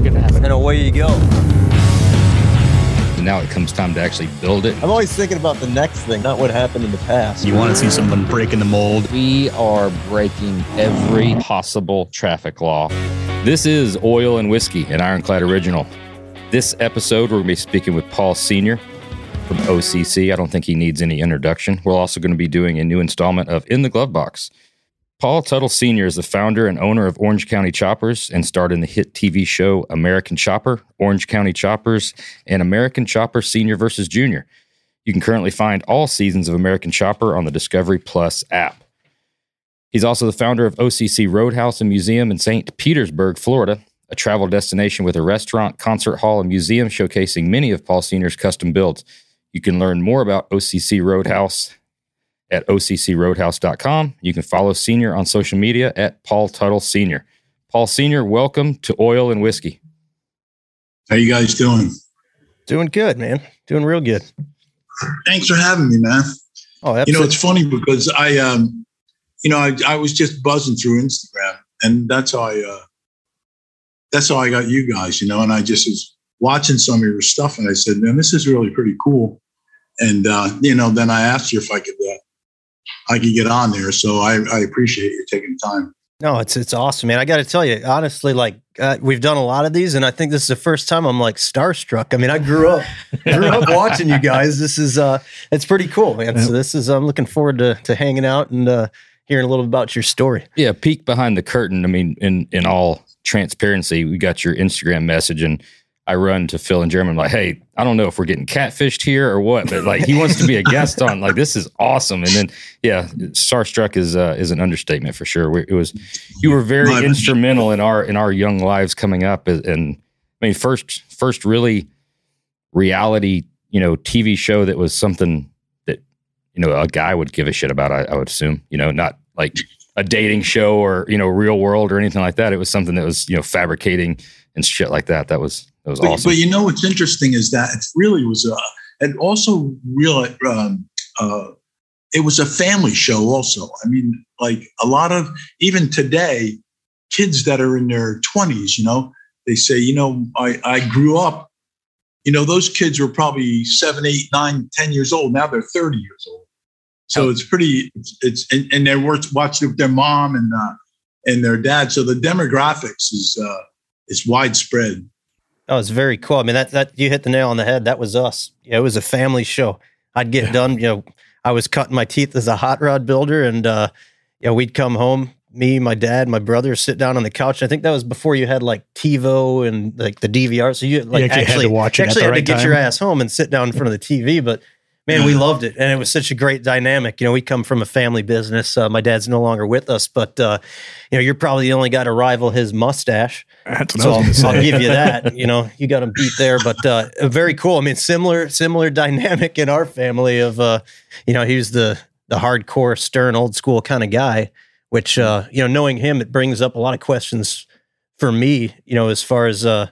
are going to happen. And away you go. And now it comes time to actually build it. I'm always thinking about the next thing, not what happened in the past. You want to see someone breaking the mold. We are breaking every possible traffic law. This is Oil and Whiskey, an Ironclad original. This episode, we're going to be speaking with Paul Sr. from OCC. I don't think he needs any introduction. We're also going to be doing a new installment of In the Glove Box. Paul Teutul Sr. is the founder and owner of Orange County Choppers and starred in the hit TV show American Chopper, Orange County Choppers, and American Chopper Senior versus Junior. You can currently find all seasons of American Chopper on the Discovery Plus app. He's also the founder of OCC Roadhouse and Museum in St. Petersburg, Florida, a travel destination with a restaurant, concert hall, and museum showcasing many of Paul Sr.'s custom builds. You can learn more about OCC Roadhouse at occroadhouse.com. You can follow Senior on social media at Paul Teutul Senior. Paul Senior, welcome to Oil and Whiskey. How you guys doing? Doing good, man. Doing real good. Thanks for having me, man. Oh, absolutely. You know, it's funny because I, um, you know, I, I was just buzzing through Instagram, and that's how I, uh, that's how I got you guys. You know, and I just was watching some of your stuff, and I said, man, this is really pretty cool. And uh, you know, then I asked you if I could, uh, I could get on there. So I, I appreciate you taking time. No, it's it's awesome, man. I got to tell you, honestly, like uh, we've done a lot of these, and I think this is the first time I'm like starstruck. I mean, I grew up grew up watching you guys. This is uh, it's pretty cool, man. So this is I'm looking forward to to hanging out and uh, hearing a little about your story. Yeah, peek behind the curtain. I mean, in in all transparency, we got your Instagram message and I run to Phil and Jeremy. I'm like, hey, I don't know if we're getting catfished here or what, but like he wants to be a guest on. Like this is awesome. And then yeah, starstruck is uh, is an understatement for sure. It was you were very My instrumental in our in our young lives coming up. And I mean, first first really reality you know TV show that was something that you know a guy would give a shit about. I, I would assume you know not like a dating show or you know real world or anything like that. It was something that was you know fabricating and shit like that. That was that was but, awesome. But you know what's interesting is that it really was a, and also real, um, uh, it was a family show also. I mean, like a lot of, even today, kids that are in their 20s, you know, they say, you know, I, I grew up, you know, those kids were probably seven, eight, nine, ten years old. Now they're 30 years old. So it's pretty, it's, it's and, and they're watching with their mom and, uh, and their dad. So the demographics is, uh, is widespread. Oh, it's very cool. I mean, that that you hit the nail on the head. That was us. Yeah, it was a family show. I'd get yeah. done. You know, I was cutting my teeth as a hot rod builder, and uh, you know, we'd come home. Me, my dad, my brother sit down on the couch. I think that was before you had like TiVo and like the DVR. So you like you actually, actually had to watch it actually had right to get time. your ass home and sit down in front of the TV. But man, we loved it, and it was such a great dynamic. You know, we come from a family business. Uh, my dad's no longer with us, but uh, you know, you're probably the only guy to rival his mustache. so I'll, I'll, give you that. You know, you got him beat there, but uh, very cool. I mean, similar similar dynamic in our family of uh, you know, he was the the hardcore, stern, old school kind of guy. Which uh, you know, knowing him, it brings up a lot of questions for me. You know, as far as uh,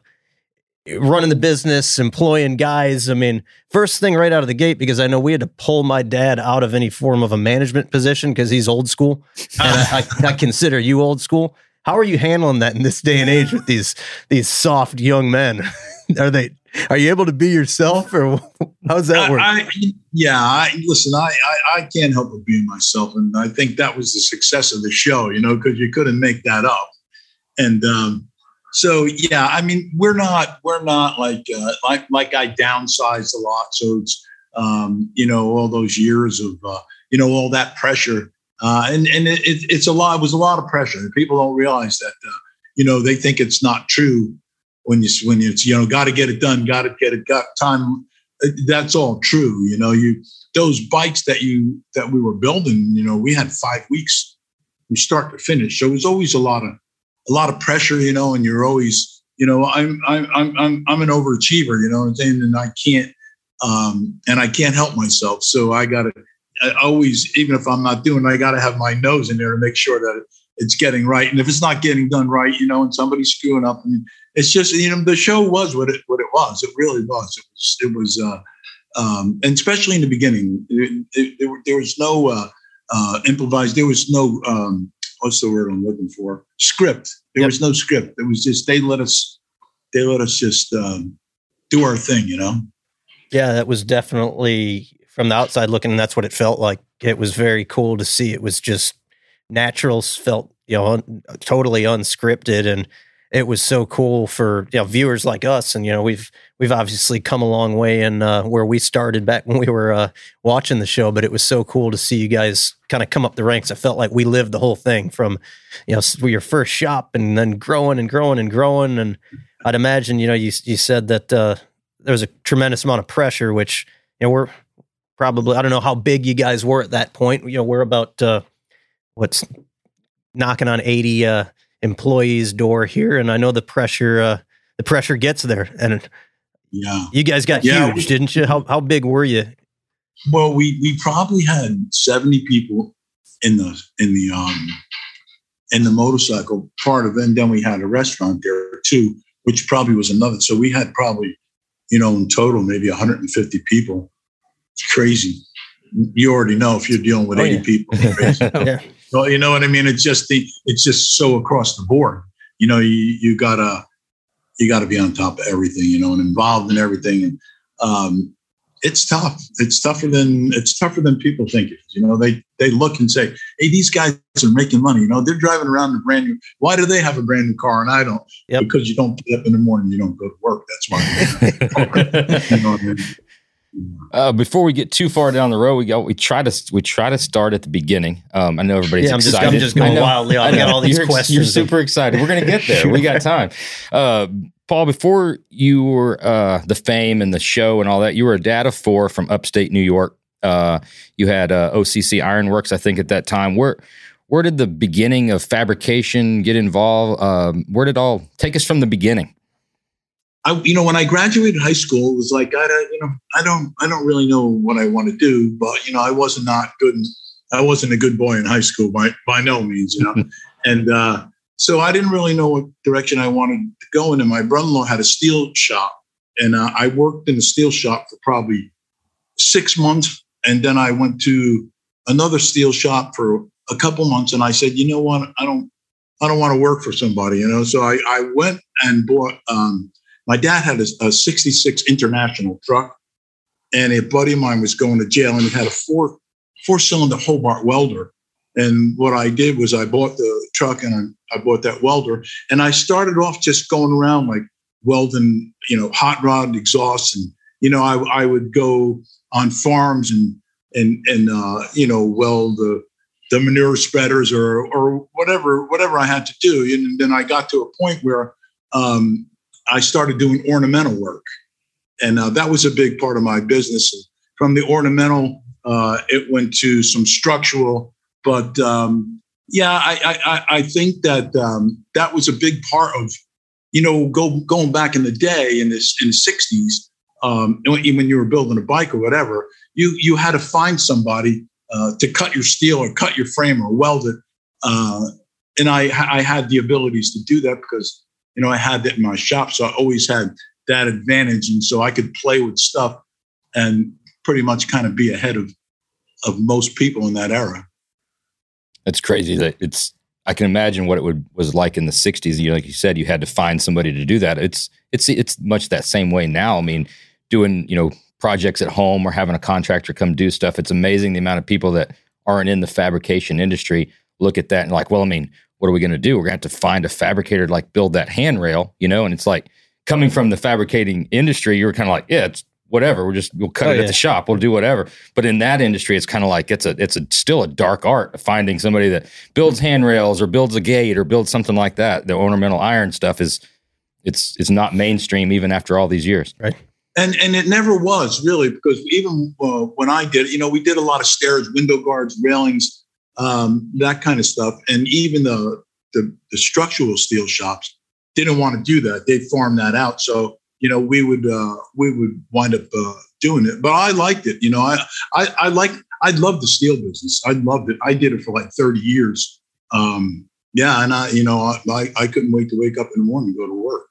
running the business, employing guys. I mean, first thing right out of the gate, because I know we had to pull my dad out of any form of a management position because he's old school. And I, I, I, consider you old school. How are you handling that in this day and age with these these soft young men? are they are you able to be yourself or how's that work? I, yeah, I, listen, I, I, I can't help but being myself. And I think that was the success of the show, you know, because you couldn't make that up. And um, so yeah, I mean, we're not we're not like uh, like like I downsized a lot, so it's um, you know all those years of uh, you know all that pressure, uh, and and it, it's a lot. It was a lot of pressure. People don't realize that uh, you know they think it's not true when you when it's you know got to get it done, got to get it got time. That's all true. You know, you those bikes that you that we were building. You know, we had five weeks from start to finish, so it was always a lot of a lot of pressure, you know, and you're always, you know, I'm I'm I'm I'm an overachiever, you know I'm saying, and I can't um and I can't help myself. So I gotta I always, even if I'm not doing, I gotta have my nose in there to make sure that it's getting right. And if it's not getting done right, you know, and somebody's screwing up, mean, it's just you know the show was what it what it was. It really was. It was it was uh, um, and especially in the beginning, it, it, there was no uh, uh, improvised. There was no um, what's the word I'm looking for? Script. There yep. was no script. It was just they let us they let us just um, do our thing, you know. Yeah, that was definitely from the outside looking. That's what it felt like. It was very cool to see. It was just natural. Felt you know un, totally unscripted, and it was so cool for you know viewers like us. And you know we've we've obviously come a long way in uh, where we started back when we were uh, watching the show. But it was so cool to see you guys kind of come up the ranks. I felt like we lived the whole thing from you know your first shop and then growing and growing and growing. And I'd imagine you know you you said that uh, there was a tremendous amount of pressure, which you know we're probably I don't know how big you guys were at that point. You know we're about uh, what's knocking on eighty uh, employees door here, and I know the pressure uh, the pressure gets there, and yeah, you guys got Yeah. huge, didn't you? How how big were you? Well, we we probably had seventy people in the in the um in the motorcycle part of it, and then we had a restaurant there too, which probably was another. So we had probably, you know, in total maybe 150 people. It's crazy. You already know if you're dealing with Oh, 80 yeah. people. crazy. Yeah. Well, you know what I mean. It's just the it's just so across the board. You know, you you gotta you gotta be on top of everything. You know, and involved in everything. And um, it's tough. It's tougher than it's tougher than people think it is. You know, they they look and say, "Hey, these guys are making money." You know, they're driving around in a brand new. Why do they have a brand new car and I don't? Yep. Because you don't get up in the morning, you don't go to work. That's why. you know what I mean? Uh, before we get too far down the road, we go. We try to we try to start at the beginning. Um, I know everybody's Yeah, I'm just- I'm just going I know, wildly off. I got all these you're, questions. You're super excited. We're gonna get there. We got time. Uh, Paul, before you were uh, the fame and the show and all that, you were a dad of four from upstate New York. Uh, you had uh, OCC Ironworks, I think, at that time. Where where did the beginning of fabrication get involved? Um, where did all take us from the beginning? I, you know, when I graduated high school, it was like I, don't- you know, I don't, I don't really know what I want to do, but you know, I wasn't not good. I wasn't a good boy in high school by by no means, you know, and uh, so I didn't really know what direction I wanted to go in. And my brother-in-law had a steel shop, and uh, I worked in the steel shop for probably six months, and then I went to another steel shop for a couple months, and I said, you know what, I don't, I don't want to work for somebody, you know. So I, I went and bought. Um, my dad had a, a 66 international truck and a buddy of mine was going to jail and he had a four four cylinder hobart welder. And what i did was i bought the truck and I, I bought that welder and i started off just going around like welding you know hot rod exhausts and you know i, I would go on farms and and and uh, you know weld the the manure spreaders or or whatever whatever i had to do. And then i got to a point where um, I started doing ornamental work, and uh, that was a big part of my business. From the ornamental, uh, it went to some structural, but um, yeah, I, I, I think that um, that was a big part of, you know, go going back in the day in this in the '60s, um, when when you were building a bike or whatever, you you had to find somebody uh, to cut your steel or cut your frame or weld it, uh, and I I had the abilities to do that because you know, I had that in my shop. So I always had that advantage. And so I could play with stuff and pretty much kind of be ahead of, of most people in that era. It's crazy that it's. I can imagine what it would was like in the '60s. You like you said, you had to find somebody to do that. It's it's it's much that same way now. I mean, doing you know projects at home or having a contractor come do stuff. It's amazing the amount of people that aren't in the fabrication industry look at that and like, well, I mean, what are we going to do? We're going to have to find a fabricator to like build that handrail, you know? And it's like coming from the fabricating industry, you're kind of like, yeah, it's whatever. We're just we'll cut Oh, it yeah. at the shop. We'll do whatever. But in that industry, it's kind of like it's a it's a still a dark art of finding somebody that builds handrails or builds a gate or builds something like that. The ornamental iron stuff is it's it's not mainstream even after all these years. Right. And, and it never was really because even uh, when I did you know, we did a lot of stairs, window guards, railings, um, that kind of stuff. And even the, the, the structural steel shops didn't want to do that. They farmed that out. So, you know, we would, uh, we would wind up uh, doing it, but I liked it. You know, I, I, I like, I loved the steel business. I loved it. I did it for like 30 years. Um, yeah. And I, you know, I, I, I couldn't wait to wake up in the morning and go to work,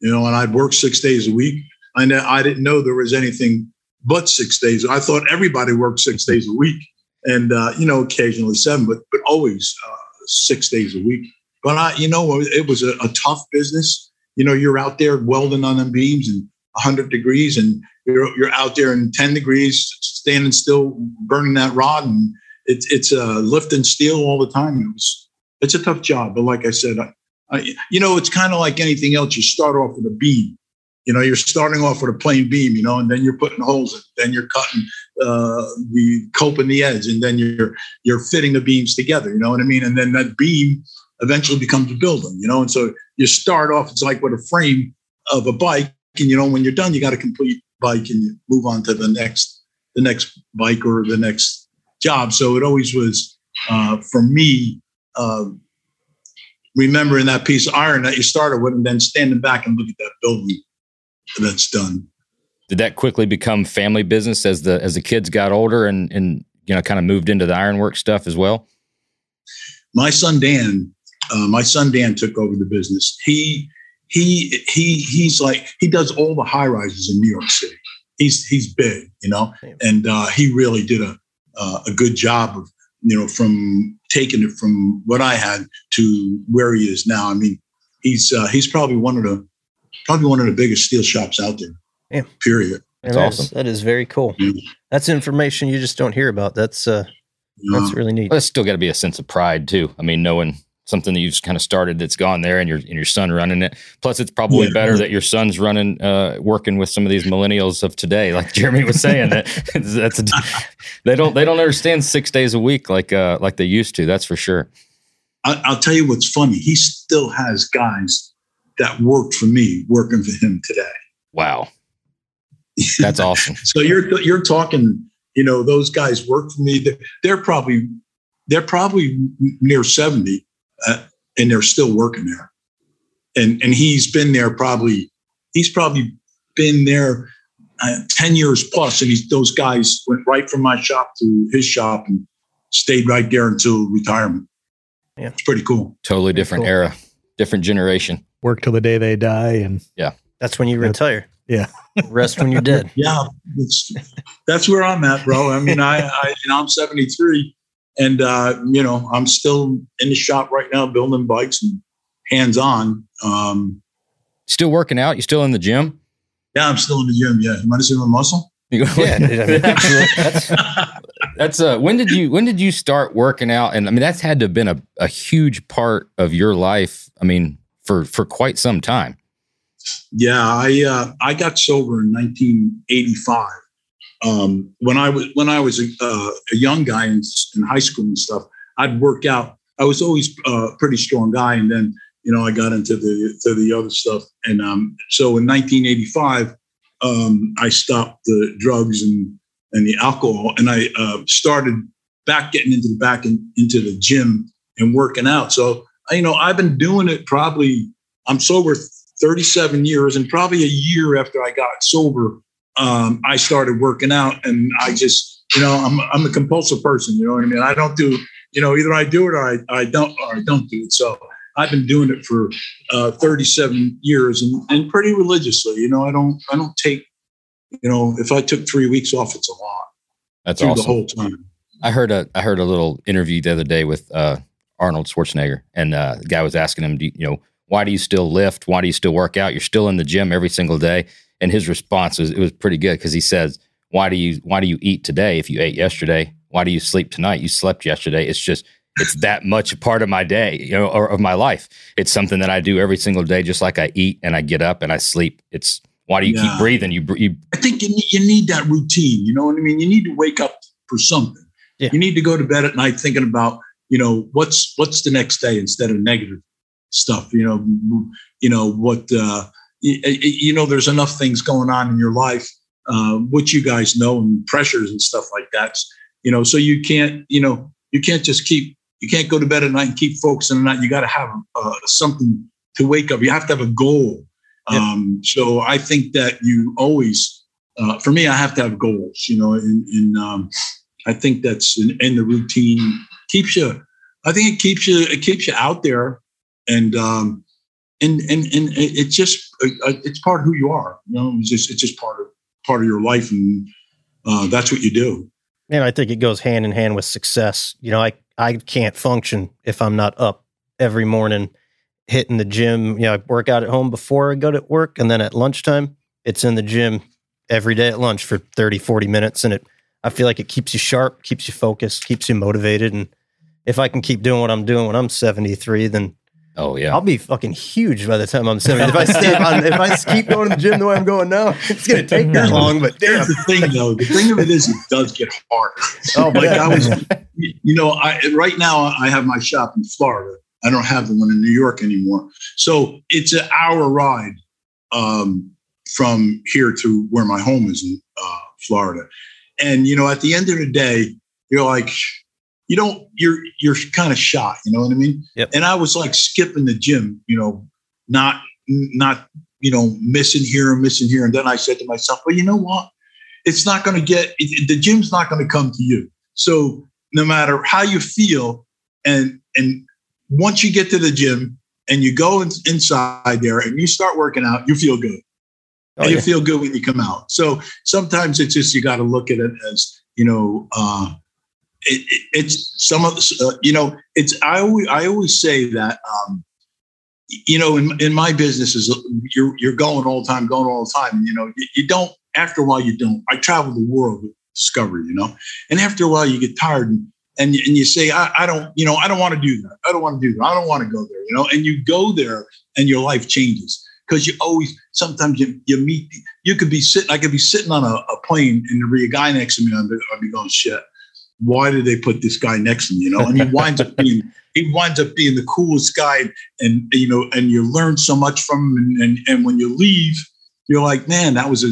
you know, and I'd work six days a week. I, I didn't know there was anything but six days. I thought everybody worked six days a week and, uh, you know, occasionally seven, but, but always uh, six days a week. But I, you know, it was a, a tough business you know, you're out there welding on them beams and 100 degrees, and you're you're out there in 10 degrees, standing still, burning that rod, and it's it's uh, lifting steel all the time. It was it's a tough job, but like I said, I, I, you know, it's kind of like anything else. You start off with a beam. You know, you're starting off with a plain beam, you know, and then you're putting holes in, then you're cutting uh, the cope in the edge, and then you're you're fitting the beams together. You know what I mean? And then that beam eventually becomes a building. You know, and so you start off. It's like with a frame of a bike, and you know, when you're done, you got a complete bike, and you move on to the next the next bike or the next job. So it always was uh, for me uh, remembering that piece of iron that you started with, and then standing back and look at that building that's done. Did that quickly become family business as the as the kids got older and and you know kind of moved into the ironwork stuff as well? My son Dan, uh, my son Dan took over the business. He he he he's like he does all the high rises in New York City. He's he's big, you know, and uh, he really did a uh, a good job of you know, from taking it from what I had to where he is now. I mean, he's uh, he's probably one of the probably one of the biggest steel shops out there. Yeah. Period. That's awesome. that is very cool. Yeah. That's information you just don't hear about. That's uh, that's really neat. Well, it's still got to be a sense of pride too. I mean, knowing something that you've kind of started that's gone there and your and your son running it. Plus, it's probably Yeah. better that your son's running, uh, working with some of these millennials of today, like Jeremy was saying. that that's a, they don't they don't understand six days a week like uh, like they used to. That's for sure. I, I'll tell you what's funny. He still has guys that worked for me working for him today. Wow, that's awesome. So you're you're talking, you know, those guys work for me. They're, they're probably they're probably near seventy, uh, and they're still working there. And and he's been there probably he's probably been there uh, ten years plus, and he's those guys went right from my shop to his shop and stayed right there until retirement. Yeah. it's pretty cool. Totally different cool. era, different generation. Work till the day they die, and yeah, That's when you That's- retire. Yeah. Rest when you're dead. Yeah, that's that's where I'm at, bro. I mean, I, I you know I'm 73, and uh, you know I'm still in the shop right now building bikes and hands on. Um, Still working out? You still in the gym? yeah, I'm still in the gym. Yeah, you want to see my muscle? You- Yeah, dude, I mean. That's That's uh when did you when did you start working out? And I mean that's had to have been a, a huge part of your life. I mean, for for quite some time. Yeah, I uh, I got sober in 1985. Um, when I was when I was a, uh, a young guy in, in high school and stuff, I'd work out. I was always uh, a pretty strong guy, and then you know I got into the to the other stuff. And um, so in 1985, um, I stopped the drugs and and the alcohol, and I uh, started back getting into the back in, into the gym and working out. So you know I've been doing it probably. I'm sober 37 years, and probably a year after I got sober, um, I started working out, and I just, you know, I'm I'm a compulsive person. You know what I mean? I don't do, you know, either I do it or I, I don't or I don't do it. So I've been doing it for uh, 37 years, and, and pretty religiously. You know, I don't I don't take, you know, if I took three weeks off, it's a lot That's awesome. the whole time. I heard a I heard a little interview the other day with uh, Arnold Schwarzenegger, and uh, the guy was asking him, you know, why do you still lift? Why do you still work out? You're still in the gym every single day. And his response was it was pretty good because he says, why do you why do you eat today if you ate yesterday? Why do you sleep tonight? You slept yesterday. It's just it's that much a part of my day, you know, or of my life. It's something that I do every single day, just like I eat and I get up and I sleep. It's why do you Yeah. keep breathing? You you I think you need, you need that routine. You know what I mean? You need to wake up for something. Yeah. You need to go to bed at night thinking about, you know, what's what's the next day instead of negative stuff. You know, you know what. Uh, you, you know, there's enough things going on in your life, uh, which you guys know, and pressures and stuff like that. You know, so you can't, you know, you can't just keep, you can't go to bed at night and keep focusing on that. You got to have uh, something to wake up. You have to have a goal. Yep. Um, so I think that you always uh, for me, I have to have goals, you know, and, and um, I think that's in, in the routine keeps you. I think it keeps you. It keeps you out there, and um, and and and it, it just uh, it's part of who you are. You know, it's just it's just part of part of your life, and uh, that's what you do. and I think it goes hand in hand with success. You know, I I can't function if I'm not up every morning hitting the gym. You know, I work out at home before I go to work, and then at lunchtime, it's in the gym every day at lunch for 30, 40 minutes. And it, I feel like it keeps you sharp, keeps you focused, keeps you motivated. And if I can keep doing what I'm doing when I'm 73, then Oh yeah. I'll be fucking huge by the time I'm 70. If I stay on, if I keep going to the gym the way I'm going now, it's gonna take that long. But damn, Here's the thing, though. The thing of it is, it does get hard. oh Like yeah. I was, you know, I right now I have my shop in Florida. I don't have the one in New York anymore. So it's an hour ride um, from here to where my home is in uh, Florida. And you know, at the end of the day, you're like, you don't, you're you're kind of shot. You know what I mean? Yep. And I was like skipping the gym. You know, not not you know missing here and missing here. And then I said to myself, well, you know what? It's not going to get it, the gym's not going to come to you. So no matter how you feel, and and once you get to the gym and you go in, inside there and you start working out, you feel good. Oh, and yeah. you feel good when you come out. So sometimes it's just you got to look at it as you know. Uh, it, it, it's some of uh, you know. It's I always I always say that um, you know in in my business is you're you're going all the time, going all the time. You know you, you don't after a while you don't. I travel the world with Discovery, you know, and after a while you get tired and and you, and you say I, I don't you know I don't want to do that. I don't want to do that. I don't want to go there. You know, and you go there and your life changes because you always sometimes you, you meet you could be sitting I could be sitting on a, a plane and there'd be a guy next to me and I'd be going shit why did they put this guy next to me you know? And he winds up being he winds up being the coolest guy and you know and you learn so much from him. And and, and when you leave you're like man that was a,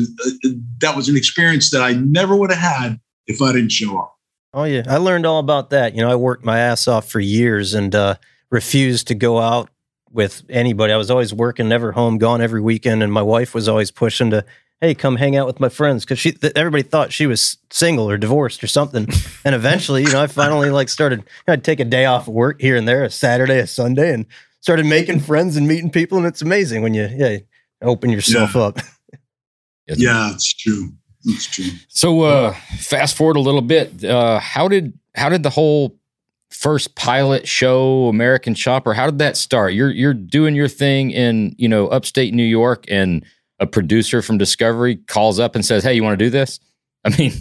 a that was an experience that I never would have had if I didn't show up. Oh yeah, I learned all about that. You know, I worked my ass off for years and uh, refused to go out with anybody. I was always working, never home, gone every weekend, and my wife was always pushing to, "Hey, come hang out with my friends," because she th- everybody thought she was single or divorced or something. and eventually, you know, I finally like started. I'd take a day off of work here and there, a Saturday, a Sunday, and started making friends and meeting people. And it's amazing when you yeah open yourself up. It's- yeah it's true it's true So uh fast forward a little bit. Uh how did how did the whole first pilot show American Chopper how did that start? You're you're doing your thing in, you know, upstate New York and a producer from Discovery calls up and says, "Hey, you want to do this?" I mean,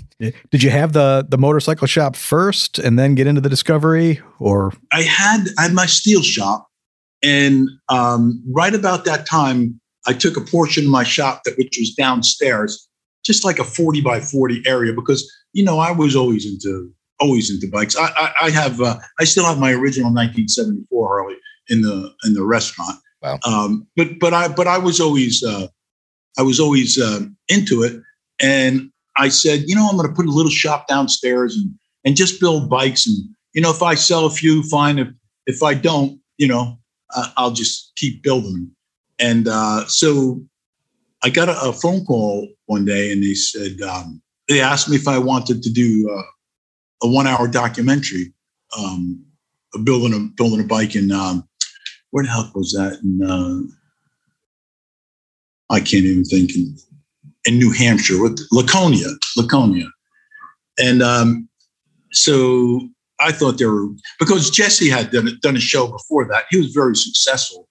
Did you have the the motorcycle shop first and then get into the discovery or I had I had my steel shop, and um, right about that time, I took a portion of my shop that which was downstairs, just like a forty by forty area, because you know I was always into always into bikes. I I, I have uh, I still have my original 1974 Harley in the in the restaurant. Wow. Um, but but I but I was always uh, I was always uh, into it, and I said, you know, I'm going to put a little shop downstairs and and just build bikes and you know if I sell a few, fine. If if I don't, you know, uh, I'll just keep building. And uh, so I got a, a phone call one day, and they said um, they asked me if I wanted to do uh, a one-hour documentary, um, building a building a bike in um, where the hell was that? In I can't even think in, in New Hampshire with Laconia, Laconia, and um, so I thought there were because Jesse had done, done a show before that. He was very successful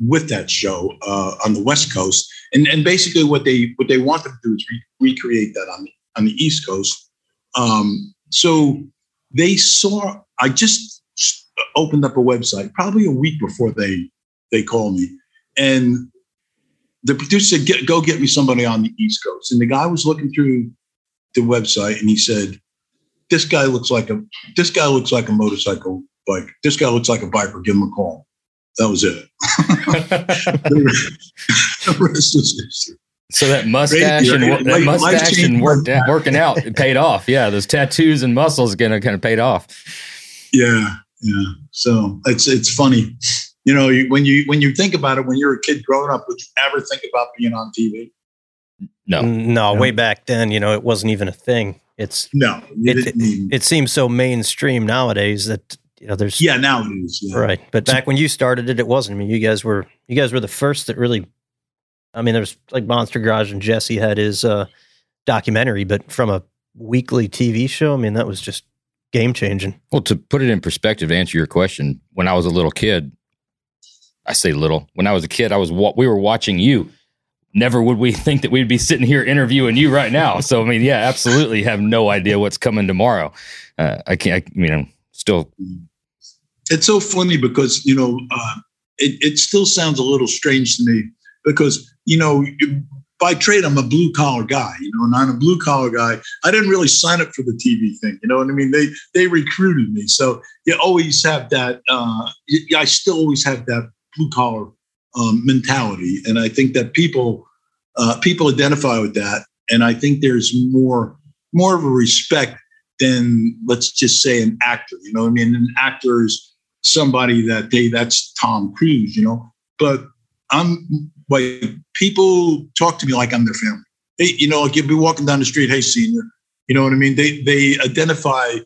with that show uh, on the West Coast, and and basically what they what they wanted to do is re- recreate that on the on the East Coast. Um, so they saw. I just opened up a website probably a week before they they called me, and the producer said, get, "Go get me somebody on the East Coast." And the guy was looking through the website, and he said, "This guy looks like a this guy looks like a motorcycle bike. This guy looks like a biker. Give him a call." That was it. the rest is history. so that mustache and that life- mustache and worked out, working out it paid off. Yeah, those tattoos and muscles gonna kind of paid off. Yeah, yeah. So it's it's funny, you know, you, when you when you think about it, when you're a kid growing up, would you ever think about being on TV? No, No, Yeah. way back then, you know, it wasn't even a thing. It's No, you It- even- it seems so mainstream nowadays that you know there's yeah, now it is. Yeah. right. But back when you started it, it wasn't. I mean, you guys were you guys were the first that really. I mean, there was like Monster Garage and Jesse had his uh, documentary, but from a weekly TV show, I mean, that was just game changing. Well, to put it in perspective, to answer your question, when I was a little kid, I say little. When I was a kid, I was wa- we were watching you. Never would we think that we'd be sitting here interviewing you right now. So I mean, yeah, absolutely have no idea what's coming tomorrow. Uh, I can't. I, you know, still. It's so funny because you know uh, it it still sounds a little strange to me because you know by trade I'm a blue collar guy, you know, and I'm a blue collar guy. I didn't really sign up for the TV thing, you know what I mean? They they recruited me, so you always have that. Uh, I still always have that blue collar um, mentality, and I think that people uh, people identify with that, and I think there's more more of a respect than let's just say an actor. You know, I mean, an actor is somebody that they that's Tom Cruise, you know, but I'm like people talk to me like I'm their family. You know, like you'll be walking down the street, hey senior, you know what I mean? They they identify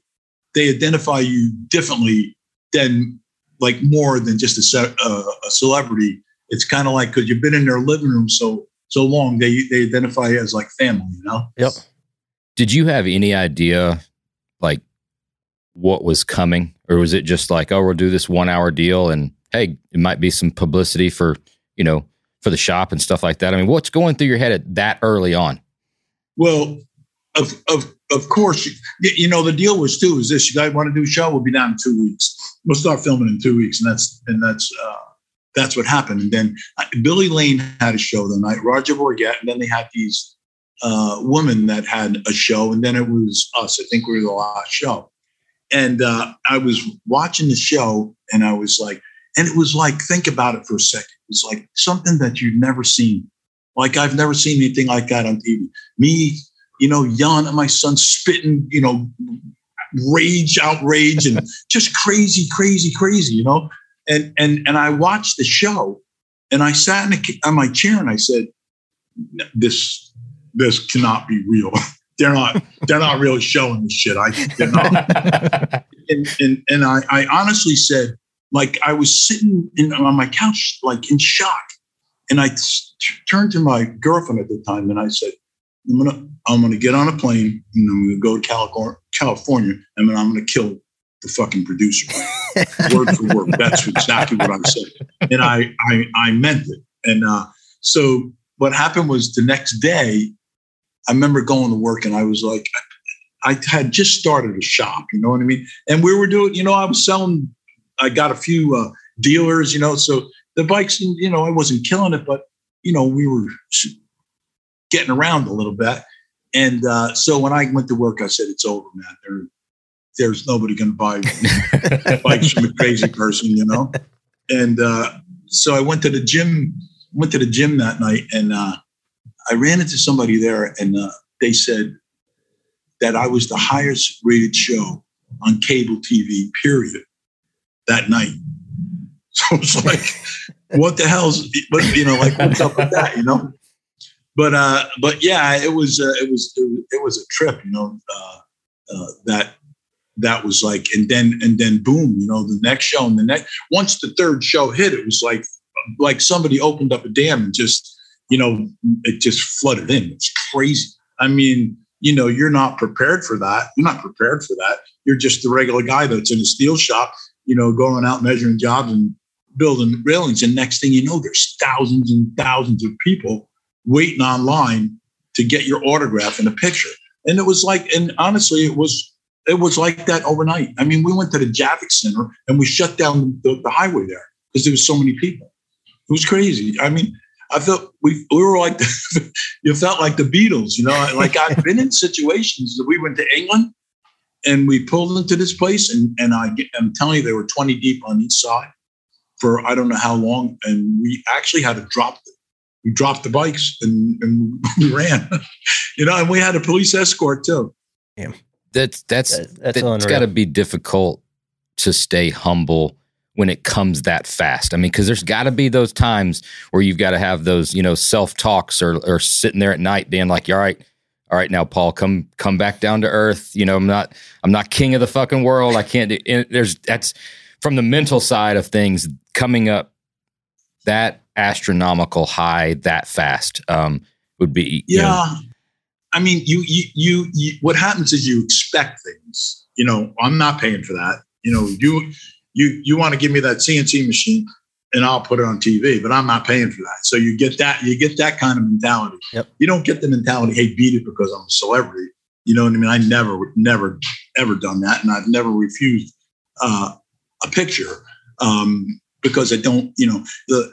they identify you differently than like more than just a, uh, a celebrity. It's kind of like because you've been in their living room so so long, they they identify as like family. You know. Yep. Did you have any idea, like, what was coming, or was it just like, oh, we'll do this one hour deal, and hey, it might be some publicity for you know for the shop and stuff like that? I mean, what's going through your head at that early on? Well, of of of course, you, you know the deal was too is this: you guys want to do a show? We'll be down in two weeks. We'll start filming in two weeks, and that's and that's uh, that's what happened. And then uh, Billy Lane had a show the night, Roger Bourget, and then they had these uh, women that had a show, and then it was us. I think we were the last show. And uh, I was watching the show, and I was like, and it was like, think about it for a second. It's like something that you've never seen. Like I've never seen anything like that on TV. Me, you know, yelling at my son, spitting, you know, rage, outrage, and just crazy, crazy, crazy, you know. And and and I watched the show, and I sat in a, on my chair and I said, "This this cannot be real. they're not they're not really showing this shit. I they're not." and and, and I, I honestly said, like I was sitting in, on my couch, like in shock. And I t- turned to my girlfriend at the time and I said, I'm gonna, I'm gonna get on a plane and I'm gonna go to California, California and then I'm gonna kill the fucking producer. word for word. That's exactly what I said. And I, I, I meant it. And uh, so what happened was the next day, I remember going to work and I was like, I had just started a shop, you know what I mean? And we were doing, you know, I was selling I got a few uh, dealers, you know, so the bikes, you know, I wasn't killing it, but you know, we were getting around a little bit. And uh, so when I went to work, I said, "It's over, man. There, there's nobody going to buy bikes from a crazy person, you know." And uh, so I went to the gym. Went to the gym that night, and uh, I ran into somebody there, and uh, they said that I was the highest rated show on cable TV. Period that night. So it's like, what the hell's, what you know, like what's up with that, you know? But uh, but yeah, it was uh, it was it was a trip, you know. Uh, uh, that that was like, and then and then boom, you know, the next show and the next. Once the third show hit, it was like like somebody opened up a dam and just you know it just flooded in. It's crazy. I mean, you know, you're not prepared for that. You're not prepared for that. You're just the regular guy that's in a steel shop you know, going out measuring jobs and building railings. And next thing you know, there's thousands and thousands of people waiting online to get your autograph and a picture. And it was like, and honestly, it was it was like that overnight. I mean, we went to the Javits Center and we shut down the, the highway there because there was so many people. It was crazy. I mean, I felt we we were like you felt like the Beatles, you know. Like I've been in situations that we went to England and we pulled into this place, and and I am telling you, there were 20 deep on each side for I don't know how long, and we actually had to drop. We dropped the bikes and, and we ran, you know, and we had a police escort too. Yeah, that's that's that, that's, that's got to be difficult to stay humble when it comes that fast. I mean, because there's got to be those times where you've got to have those, you know, self talks or or sitting there at night being like, "All right, all right now paul come come back down to earth. You know i'm not i'm not king of the fucking world. I can't do there's that's from the mental side of things coming up that astronomical high that fast um would be yeah know, i mean you, you you you what happens is you expect things you know i'm not paying for that you know you you you want to give me that cnc machine and I'll put it on TV, but I'm not paying for that. So you get that, you get that kind of mentality. Yep. You don't get the mentality, hey, beat it because I'm a celebrity. You know what I mean? I never, never, ever done that, and I've never refused uh, a picture um, because I don't, you know, the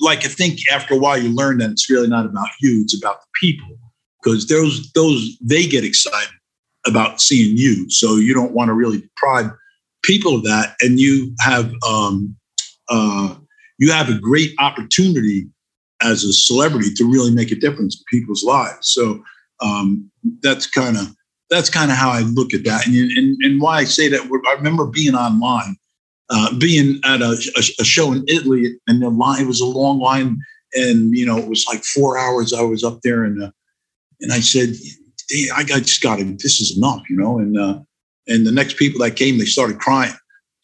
like. I think after a while you learn that it's really not about you; it's about the people because those those they get excited about seeing you. So you don't want to really deprive people of that, and you have um, uh, you have a great opportunity as a celebrity to really make a difference in people's lives. So um, that's kind of that's kind of how I look at that, and, and and why I say that. I remember being online, uh, being at a, a, a, show in Italy, and the line was a long line, and you know it was like four hours. I was up there, and uh, and I said, hey, I just got it. This is enough, you know. And uh, and the next people that came, they started crying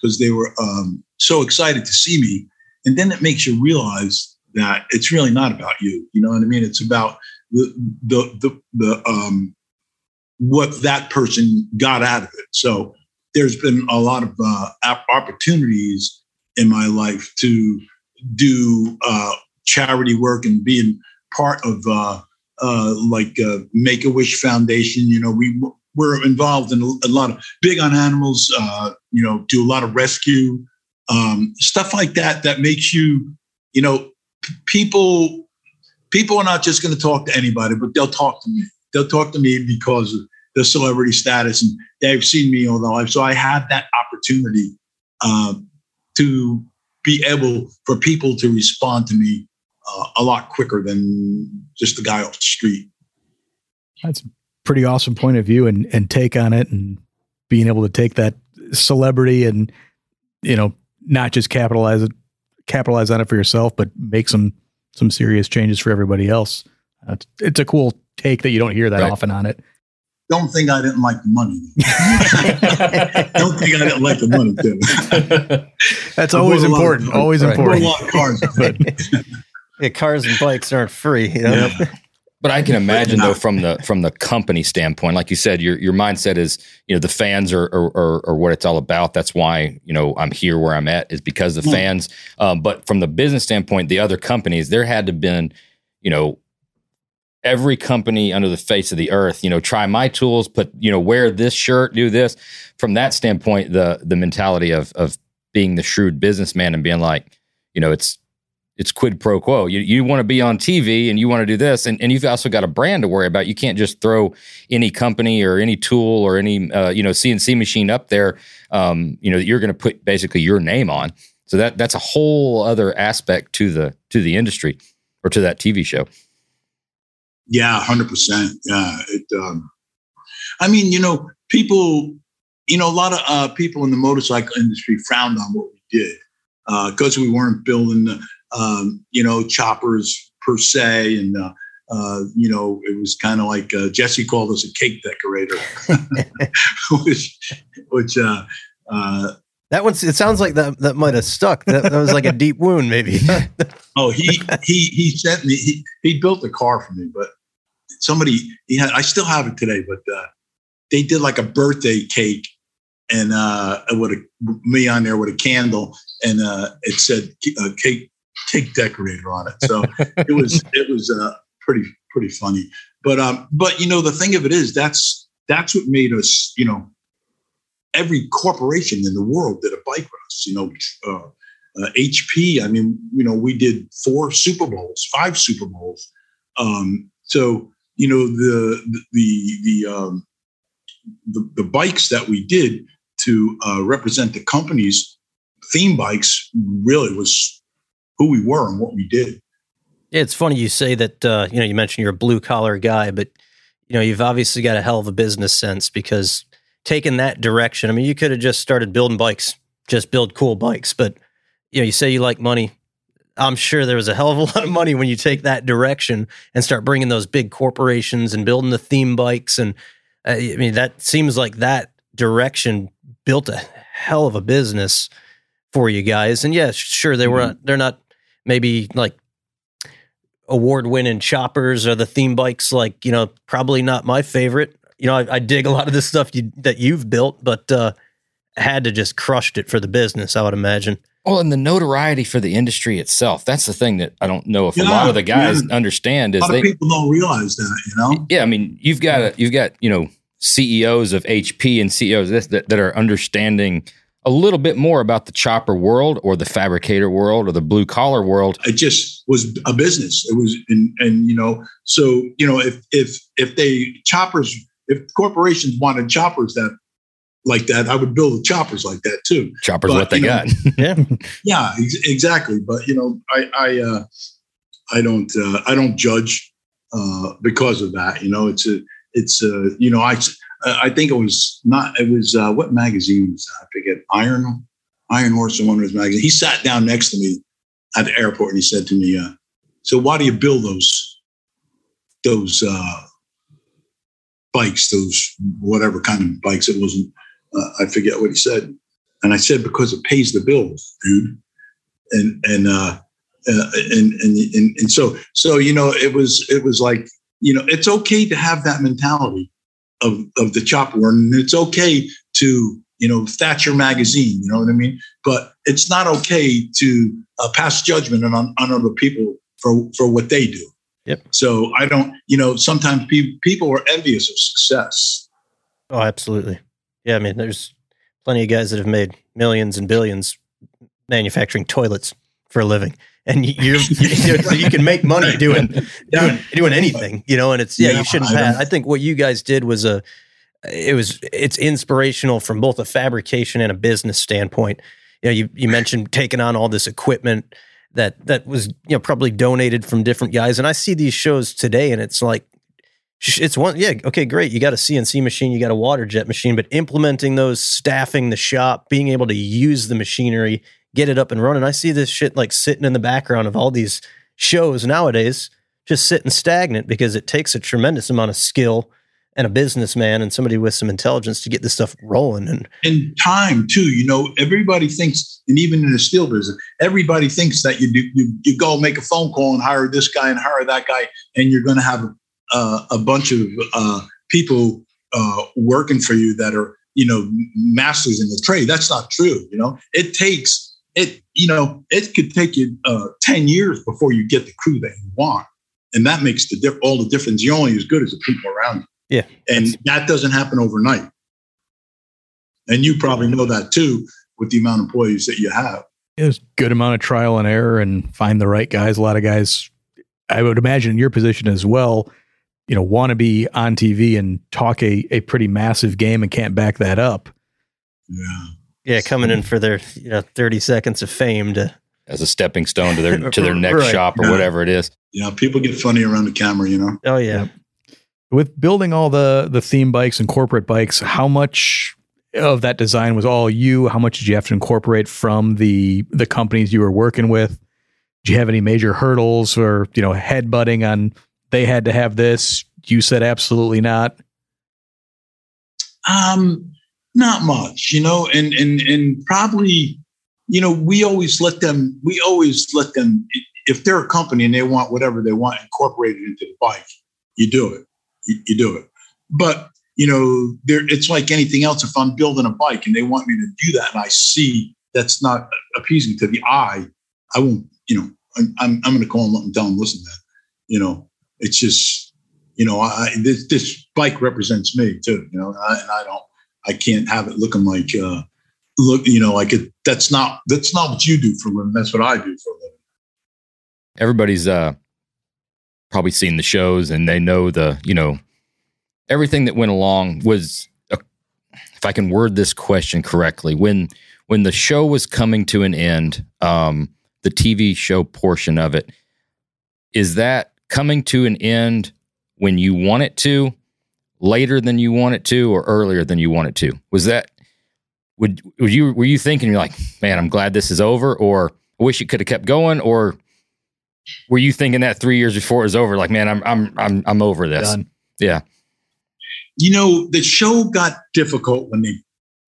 because they were um, so excited to see me. And then it makes you realize that it's really not about you. You know what I mean? It's about the the the, the um, what that person got out of it. So there's been a lot of uh, opportunities in my life to do uh, charity work and being part of uh, uh, like uh, Make a Wish Foundation. You know, we we're involved in a lot of big on animals. Uh, you know, do a lot of rescue um, stuff like that. That makes you, you know, people. People are not just going to talk to anybody, but they'll talk to me. They'll talk to me because the celebrity status, and they've seen me all their life. So I have that opportunity uh, to be able for people to respond to me uh, a lot quicker than just the guy off the street. That's a pretty awesome point of view and, and take on it and being able to take that celebrity and, you know, not just capitalize it, capitalize on it for yourself, but make some, some serious changes for everybody else. Uh, it's, it's a cool take that you don't hear that right. often on it. Don't think I didn't like the money. don't think I didn't like the money, too. That's always important. Of, always right. important. Cars, yeah, cars and bikes aren't free. You know? Yep. But I can imagine though, from the from the company standpoint, like you said, your your mindset is, you know, the fans are are, are, are what it's all about. That's why you know I'm here where I'm at is because the mm. fans. Um, but from the business standpoint, the other companies, there had to been, you know, every company under the face of the earth, you know, try my tools, put, you know, wear this shirt, do this. From that standpoint, the the mentality of of being the shrewd businessman and being like, you know, it's it's quid pro quo. You, you want to be on TV and you want to do this, and, and you've also got a brand to worry about. You can't just throw any company or any tool or any uh, you know CNC machine up there. Um, you know that you're going to put basically your name on. So that that's a whole other aspect to the to the industry or to that TV show. Yeah, hundred percent. Yeah, it. Um, I mean, you know, people, you know, a lot of uh, people in the motorcycle industry frowned on what we did because uh, we weren't building um, you know, choppers per se. And, uh, uh, you know, it was kind of like uh, Jesse called us a cake decorator, which, which, uh, uh, that one, it sounds like that, that might have stuck. That, that was like a deep wound, maybe. oh, he, he, he sent me, he, he built a car for me, but somebody, he had, I still have it today, but, uh, they did like a birthday cake and uh, with a, me on there with a candle, and uh, it said uh, "cake cake decorator on it. So it was it was uh, pretty pretty funny. But um, but you know the thing of it is that's that's what made us you know every corporation in the world did a bike with us. You know, uh, uh, HP. I mean, you know, we did four Super Bowls, five Super Bowls. Um, so you know the the the um, the, the bikes that we did to uh, represent the company's theme bikes really was who we were and what we did. Yeah, it's funny you say that. Uh, you know, you mentioned you're a blue collar guy, but you know, you've obviously got a hell of a business sense because taking that direction. I mean, you could have just started building bikes, just build cool bikes, but you know, you say you like money. I'm sure there was a hell of a lot of money when you take that direction and start bringing those big corporations and building the theme bikes. And uh, I mean, that seems like that direction built a hell of a business for you guys. And yeah, sure, they were mm-hmm. they're not maybe like award winning choppers or the theme bikes like you know probably not my favorite you know i, I dig a lot of this stuff you, that you've built but uh had to just crushed it for the business i would imagine Well, and the notoriety for the industry itself. That's the thing that I don't know if a lot of the guys yeah. understand A is lot they of people don't realize that, you know. Yeah, I mean, you've got a, you've got you know CEOs of HP and CEOs of this that, that are understanding a little bit more about the chopper world or the fabricator world or the blue collar world. It just was a business. It was, and and you know, so you know, if if if they choppers, if corporations wanted choppers that like that, I would build the choppers like that too. Choppers But, what they know, got. Yeah. Yeah, ex- exactly. But you know, I I uh, I don't uh, I don't judge uh, because of that. You know, it's a it's uh, you know I I think it was not it was uh, what magazine was that? I forget Iron Iron Horse or one of his magazines. He sat down next to me at the airport and he said to me, uh, "So why do you build those those uh, bikes? Those whatever kind of bikes it wasn't." Uh, I forget what he said. And I said, because it pays the bills, dude. And and uh, uh, and, and and and so so you know it was it was like you know it's okay to have that mentality of of the world, and it's okay to you know Thatcher magazine, you know what I mean. But it's not okay to uh, pass judgment on on other people for for what they do. Yep. So I don't, you know, sometimes pe- people are envious of success. Oh, absolutely. Yeah, I mean, there's plenty of guys that have made millions and billions manufacturing toilets for a living, and you you're, you, can make money doing doing, doing anything, you know. And it's yeah, Yeah, you shouldn't I pass. I think what you guys did was a it was it's inspirational from both a fabrication and a business standpoint. You know, you you mentioned taking on all this equipment that that was you know probably donated from different guys, and I see these shows today, and it's like it's one yeah okay great. You got a cnc machine you got a water jet machine but implementing those staffing the shop being able to use the machinery get it up and running. I see this shit like sitting in the background of all these shows nowadays just sitting stagnant because it takes a tremendous amount of skill and a businessman and somebody with some intelligence to get this stuff rolling and and time too. You know, everybody thinks, and even in the steel business, everybody thinks that you do you, you go make a phone call and hire this guy and hire that guy, and you're going to have uh, a bunch of uh, people uh, working for you that are you know masters in the trade. That's not true. You know, it takes it. You know, it could take you uh, ten years before you get the crew that you want, and that makes the diff- all the difference. You're only as good as the people around you. Yeah. and that doesn't happen overnight. And you probably know that too with the amount of employees that you have. There's good amount of trial and error and find the right guys. A lot of guys, I would imagine in your position as well, you know, want to be on TV and talk a, a pretty massive game and can't back that up. Yeah. yeah coming in for their you know 30 seconds of fame to as a stepping stone to their to their next Right. shop or Yeah. whatever it is. Yeah. People get funny around the camera, you know. oh yeah Yep. With building all the the theme bikes and corporate bikes, how much of that design was all you? How much did you have to incorporate from the the companies you were working with? Did you have any major hurdles or you know headbutting on they had to have this? You said absolutely not. Um, not much, you know, and and and probably, you know, we always let them. We always let them. If they're a company and they want whatever they want incorporated into the bike, you do it. You, you do it. But you know, there. It's like anything else. If I'm building a bike and they want me to do that, and I see that's not appeasing to the eye, I won't. You know, I'm I'm, I'm going to call them up and tell them, listen, man. You know, it's just you know, I, this this bike represents me too. You know, and I, and I don't, I can't have it looking like, uh, look, you know, like it. That's not that's not what you do for a living. That's what I do for a living. Everybody's uh probably seen the shows and they know the, you know, everything that went along was a, if I can word this question correctly, when when the show was coming to an end, um the TV show portion of it, is that coming to an end when you want it to, later than you want it to, or earlier than you want it to? Was that would were you were you thinking you're like, man, I'm glad this is over, or I wish it could have kept going, or were you thinking that three years before it was over, like, man, I'm I'm I'm I'm over this? Done. Yeah, You know, the show got difficult when they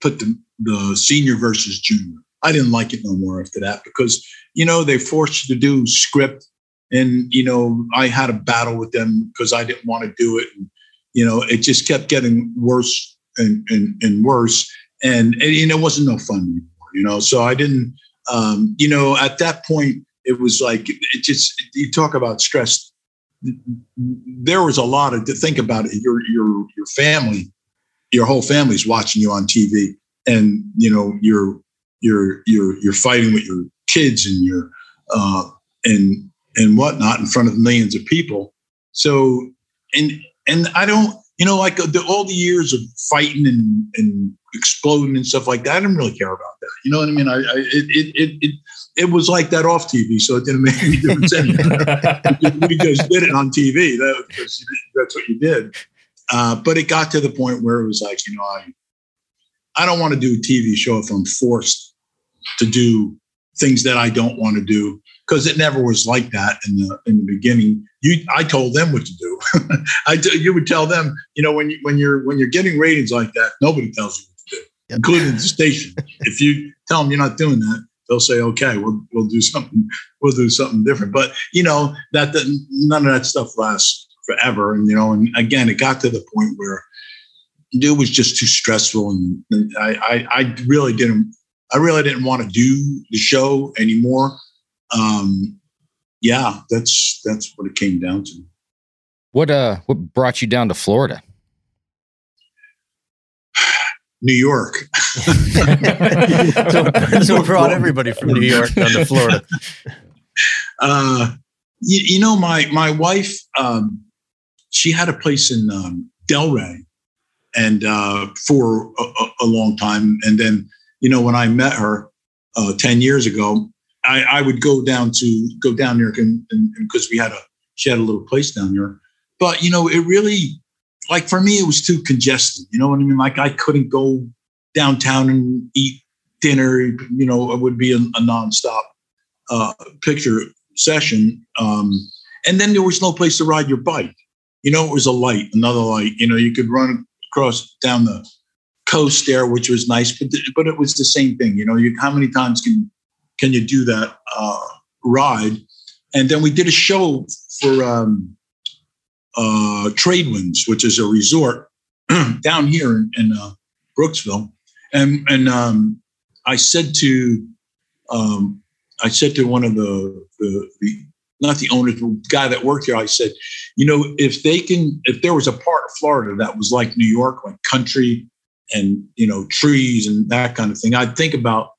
put the the senior versus junior. I didn't like it no more after that because you know they forced you to do script, and you know I had a battle with them because I didn't want to do it, and you know it just kept getting worse and and, and worse, and, and you know, it wasn't no fun anymore. You know, so I didn't um, you know, at that point, it was like it just you talk about stress. There was a lot of to think about it. Your your your family, your whole family's watching you on TV, and you know you're you're you're you're fighting with your kids and your uh, and and whatnot in front of millions of people. So and and I don't you know, like the, all the years of fighting and, and exploding and stuff like that, I didn't really care about that. You know what I mean? I, I it, it, it, it, was like that off TV, so it didn't make any difference anyway. we just did it on TV. That, that's what you did. Uh, but it got to the point where it was like, you know, I, I don't want to do a TV show if I'm forced to do things that I don't want to do because it never was like that in the in the beginning. You, I told them what to do. I, you would tell them, you know, when you when you're when you're getting ratings like that, nobody tells you what to do, yep. including the station. if you tell them you're not doing that, they'll say, okay, we'll we'll do something, we'll do something different. But you know that, that none of that stuff lasts forever, and you know, and again, it got to the point where it was just too stressful, and, and I, I I really didn't I really didn't want to do the show anymore um, yeah, that's that's what it came down to. What uh, what brought you down to Florida? New York. so, so brought everybody from New York down to Florida. Uh, you, you, know, my my wife, um, she had a place in um, Delray, and uh, for a, a, long time, and then you know when I met her uh, ten years ago, I, I would go down to go down there and because we had a she had a little place down there. But you know, it really like for me it was too congested. You know what I mean? Like I couldn't go downtown and eat dinner. You know, it would be a, a nonstop uh, picture session. Um, and then there was no place to ride your bike. You know, it was a light, another light. You know, you could run across down the coast there, which was nice, but but it was the same thing. You know, you how many times can can you do that uh, ride? And then we did a show for um, uh, Tradewinds, which is a resort down here in, in uh, Brooksville. And and um, I said to um, I said to one of the, the, the not the owner, the guy that worked here, I said, you know, if they can, if there was a part of Florida that was like New York, like country and you know trees and that kind of thing, I'd think about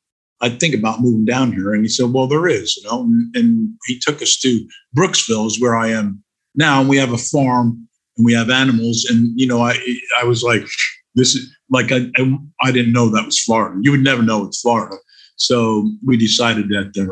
I'd think about moving down here. And he said, well, there is, you know, and, and he took us to Brooksville is where I am now. And we have a farm and we have animals. And, you know, I, I was like, this is like, I, I, I didn't know that was Florida. You would never know it's Florida. So we decided that there,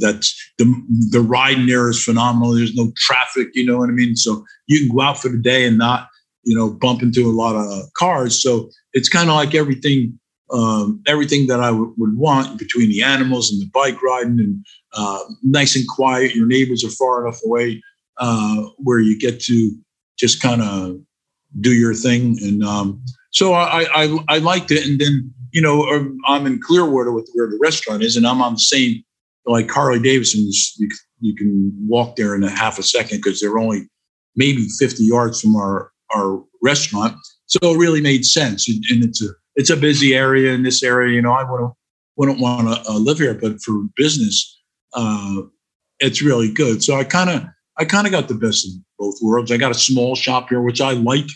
that's the the ride there is phenomenal. There's no traffic, you know what I mean. So you can go out for the day and not, you know, bump into a lot of cars. So it's kind of like everything um, everything that I w- would want between the animals and the bike riding and uh, nice and quiet. Your neighbors are far enough away uh, where you get to just kind of do your thing. And um, so I, I, I liked it. And then, you know, um, I'm in Clearwater with where the restaurant is, and I'm on the same, like Harley Davidson's, you, you can walk there in a half a second because they're only maybe 50 yards from our, our restaurant. So it really made sense. And, and it's a, it's a busy area in this area. You know, I wouldn't wouldn't want to uh, live here, but for business, uh, it's really good. So I kind of I kind of got the best of both worlds. I got a small shop here, which I like.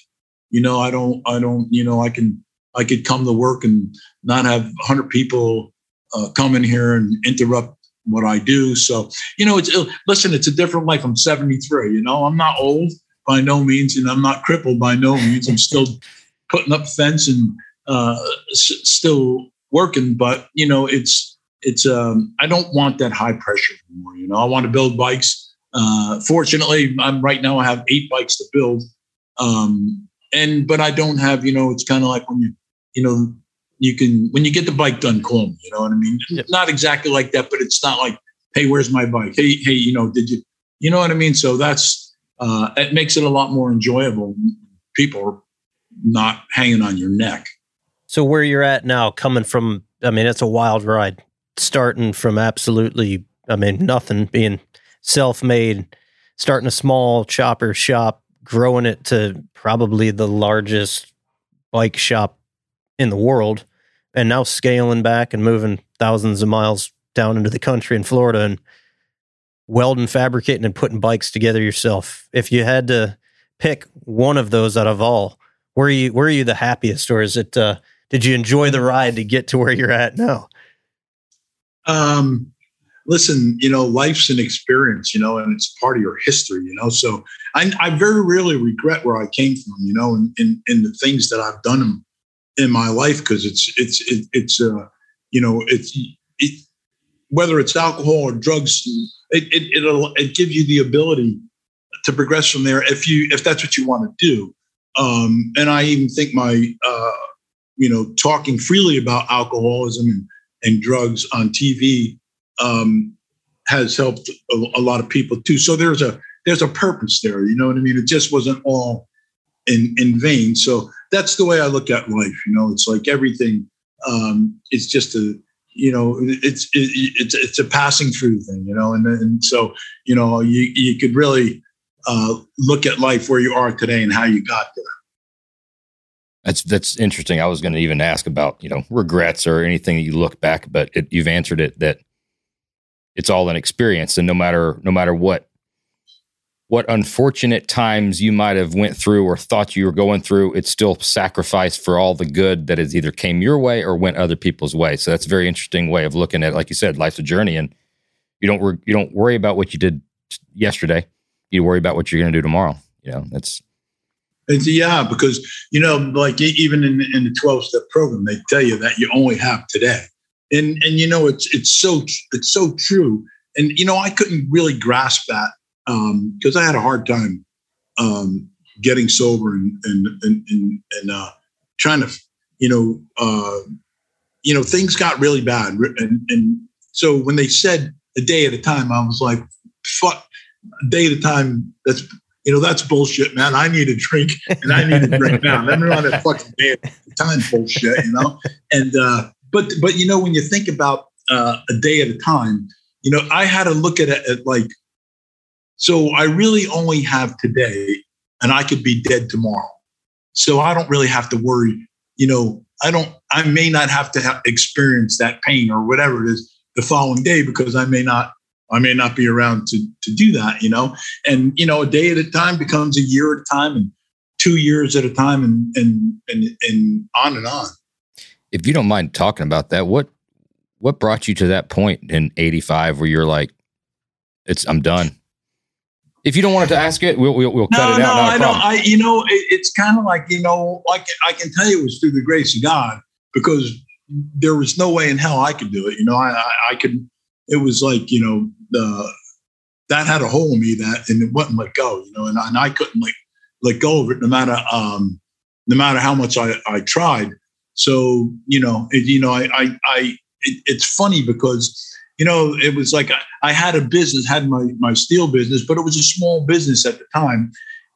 You know, I don't I don't you know I can I could come to work and not have 100 people uh, come in here and interrupt what I do. So you know, it's listen, it's a different life. I'm 73. You know, I'm not old by no means, and I'm not crippled by no means. I'm still putting up fence and uh, s- still working, but you know, it's it's um, I don't want that high pressure anymore. You know, I want to build bikes. Uh, fortunately, I'm right now. I have eight bikes to build, um, and but I don't have. You know, it's kind of like when you you know you can when you get the bike done, call me. You know what I mean? Yep. Not exactly like that, but it's not like, hey, where's my bike? Hey, hey, you know, did you? You know what I mean? So that's uh, it makes it a lot more enjoyable. People are not hanging on your neck. So where you're at now, coming from, I mean, it's a wild ride. Starting from absolutely, I mean, nothing, being self-made, starting a small chopper shop, growing it to probably the largest bike shop in the world, and now scaling back and moving thousands of miles down into the country in Florida and welding, fabricating, and putting bikes together yourself. If you had to pick one of those out of all, were you were you the happiest, or is it? Uh, did you enjoy the ride to get to where you're at now? Um, listen, you know, life's an experience, you know, and it's part of your history, you know. So I, I very rarely regret where I came from, you know, and, the things that I've done in, in my life because it's it's it, it's uh you know it's it, whether it's alcohol or drugs, it, it it'll it gives you the ability to progress from there if you if that's what you want to do. Um, and I even think my uh, you know talking freely about alcoholism and, and drugs on TV um, has helped a, a, lot of people too. So there's a there's a purpose there. You know what I mean? It just wasn't all in in vain. So that's the way I look at life. You know, it's like everything. Um, it's just a you know it's it, it's it's a passing through thing. You know, and and so you know you you could really uh, look at life where you are today and how you got there. That's that's interesting. I was going to even ask about you know regrets or anything that you look back, but it, you've answered it that it's all an experience. And no matter no matter what what unfortunate times you might have went through or thought you were going through it's still sacrifice for all the good that has either came your way or went other people's way. So that's a very interesting way of looking at it like you said life's a journey and you don't re- you don't worry about what you did yesterday. You worry about what you're going to do tomorrow. You know that's it's, yeah because you know like even in, in the 12 step program they tell you that you only have today. And and you know it's it's so it's so true. And you know i couldn't really grasp that because um, i had a hard time um, getting sober and and and and, and uh, trying to you know uh, you know things got really bad. And and so when they said a day at a time i was like fuck a day at a time that's you know that's bullshit man. I need a drink and i need a drink now. Me run that fucking day at a time bullshit you know? And uh but but you know when you think about uh, a day at a time you know i had to look at it at like so i really only have today and i could be dead tomorrow. So i don't really have to worry you know i don't i may not have to have experience that pain or whatever it is the following day because i may not i may not be around to to do that you know and you know a day at a time becomes a year at a time and two years at a time and and and, and on and on if you don't mind talking about that, what what brought you to that point in '85 where you're like, "It's I'm done." If you don't want to ask it, we'll we'll, we'll no, cut it no, out. No, I don't. I you know, it, it's kind of like you know, like I can tell you it was through the grace of God because there was no way in hell I could do it. You know, I I, I could. It was like you know that had a hole in me that and it wouldn't let go. You know, and I, and I couldn't like let go of it no matter um no matter how much I I tried. So you know, it, you know, I, I, I it, it's funny because you know it was like I, I, had a business, had my my steel business, but it was a small business at the time,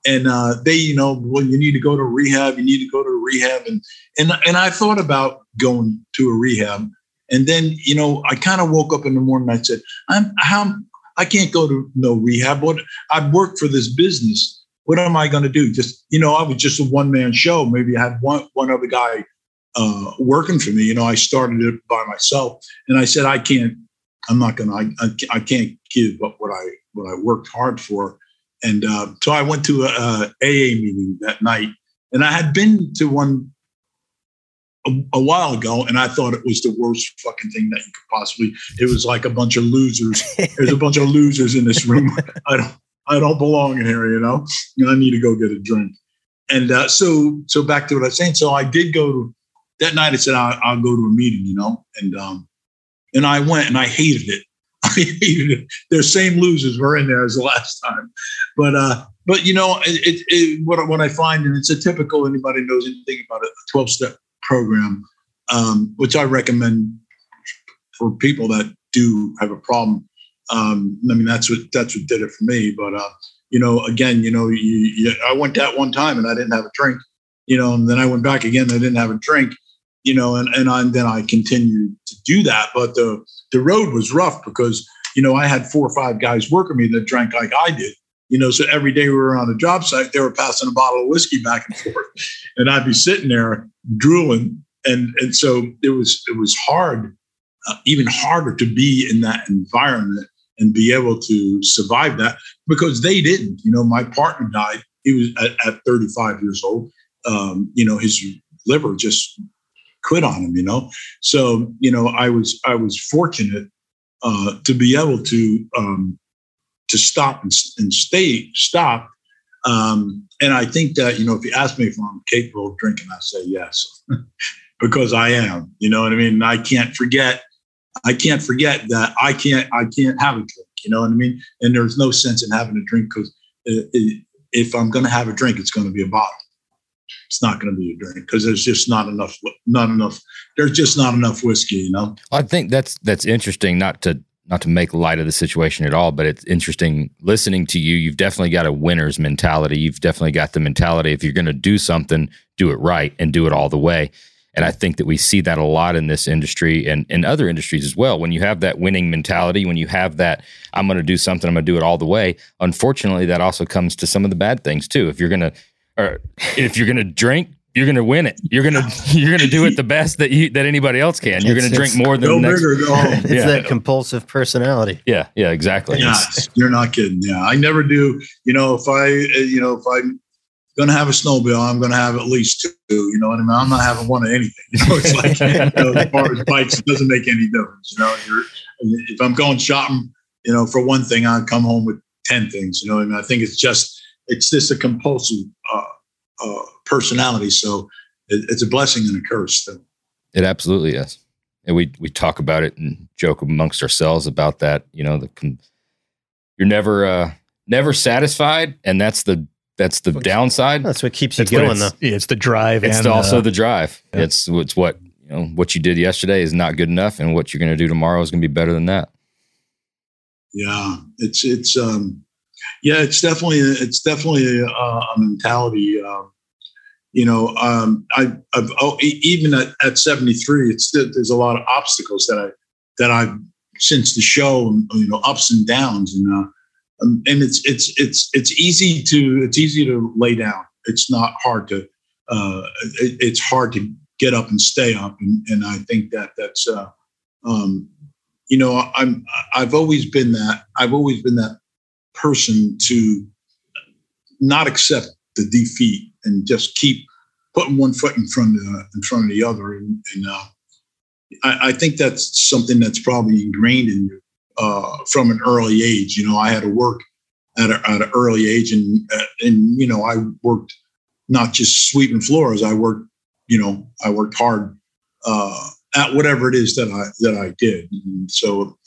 and uh, they, you know, well, you need to go to rehab, you need to go to rehab, and and and I thought about going to a rehab, and then you know, I kind of woke up in the morning, I said, I'm how I can't go to no rehab. What I've worked for this business. What am I going to do? Just you know, I was just a one man show. Maybe I had one one other guy uh, working for me. You know, I started it by myself, and I said, I can't. I'm not gonna. I, I, can't give what, what I what I worked hard for. And uh, so I went to a, a, AA meeting that night, and I had been to one a, a, while ago, and I thought it was the worst fucking thing that you could possibly. It was like a bunch of losers. There's a bunch of losers in this room. I don't. I don't belong in here. You know. I need to go get a drink. And uh, so, so back to what I was saying. So I did go to that night I said I'll, I'll, go to a meeting, you know, and um, and I went and I hated it. I hated it. Their same losers were in there as the last time, but uh, but you know, it, it, what what I find, and it's a typical anybody knows anything about it, a twelve step program, um, which I recommend for people that do have a problem. Um, I mean, that's what that's what did it for me. But uh, you know, again, you know, you, you, I went that one time and I didn't have a drink, you know, and then I went back again. And I didn't have a drink, you know, and and, I, and then I continued to do that. But the the road was rough because you know I had four or five guys working me that drank like I did. You know, so every day we were on a job site, they were passing a bottle of whiskey back and forth, and I'd be sitting there drooling, and and so it was it was hard uh, even harder to be in that environment and be able to survive that because they didn't. You know, my partner died. He was at, at 35 years old. Um, you know, his liver just quit on him. You know, so you know, I was I was fortunate uh, to be able to um, to stop and, and stay stop. Um, and I think that you know, if you ask me if I'm capable of drinking, I say yes, because I am. You know what I mean? I can't forget I can't forget that I can't I can't have a drink. You know what I mean? And there's no sense in having a drink because if I'm going to have a drink, it's going to be a bottle. It's not going to be a drink because there's just not enough. Not enough. There's just not enough whiskey. You know. I think that's that's interesting. Not to not to make light of the situation at all, but it's interesting listening to you. You've definitely got a winner's mentality. You've definitely got the mentality if you're going to do something, do it right and do it all the way. And I think that we see that a lot in this industry and in other industries as well. When you have that winning mentality, when you have that, I'm going to do something, I'm going to do it all the way. Unfortunately, that also comes to some of the bad things too. If you're going to, or if you're going to drink, you're going to win it. You're going to you're going to do it the best that you that anybody else can. You're going to drink more than the next. It's yeah. that compulsive personality. Yeah, yeah, exactly. Yeah, you're not kidding. Yeah, I never do. You know, if I you know if I'm going to have a snowmobile, I'm going to have at least two. You know what I mean? I'm not having one of anything. You know, it's like you know, as far as bikes, it doesn't make any difference. You know, if I'm going shopping, you know, for one thing, I come home with ten things. You know, I mean, I think it's just it's just a compulsive uh, uh, personality. So it, it's a blessing and a curse. Though. It absolutely is, and we we talk about it and joke amongst ourselves about that. You know, the you're never uh, never satisfied, and that's the that's the downside. That's what keeps you going, though. It's the drive. It's and, also uh, the drive. Yeah. It's it's what you know. What you did yesterday is not good enough, and what you're going to do tomorrow is going to be better than that. Yeah, it's it's um, yeah, it's definitely it's definitely a, a mentality. Um, you know, um, I, I've oh, even at, at 73, it's there's a lot of obstacles that I that I've since the show, you know, ups and downs, and uh, um, and it's it's it's it's easy to it's easy to lay down. It's not hard to uh, it, it's hard to get up and stay up, and, and I think that that's uh, um, you know I'm I've always been that I've always been that person to not accept the defeat and just keep putting one foot in front of the, in front of the other, and, and uh, I, I think that's something that's probably ingrained in you uh, from an early age. You know, I had to work at, a, at an early age, and uh, and you know, I worked not just sweeping floors. I worked, you know, I worked hard uh, at whatever it is that I that I did. And so,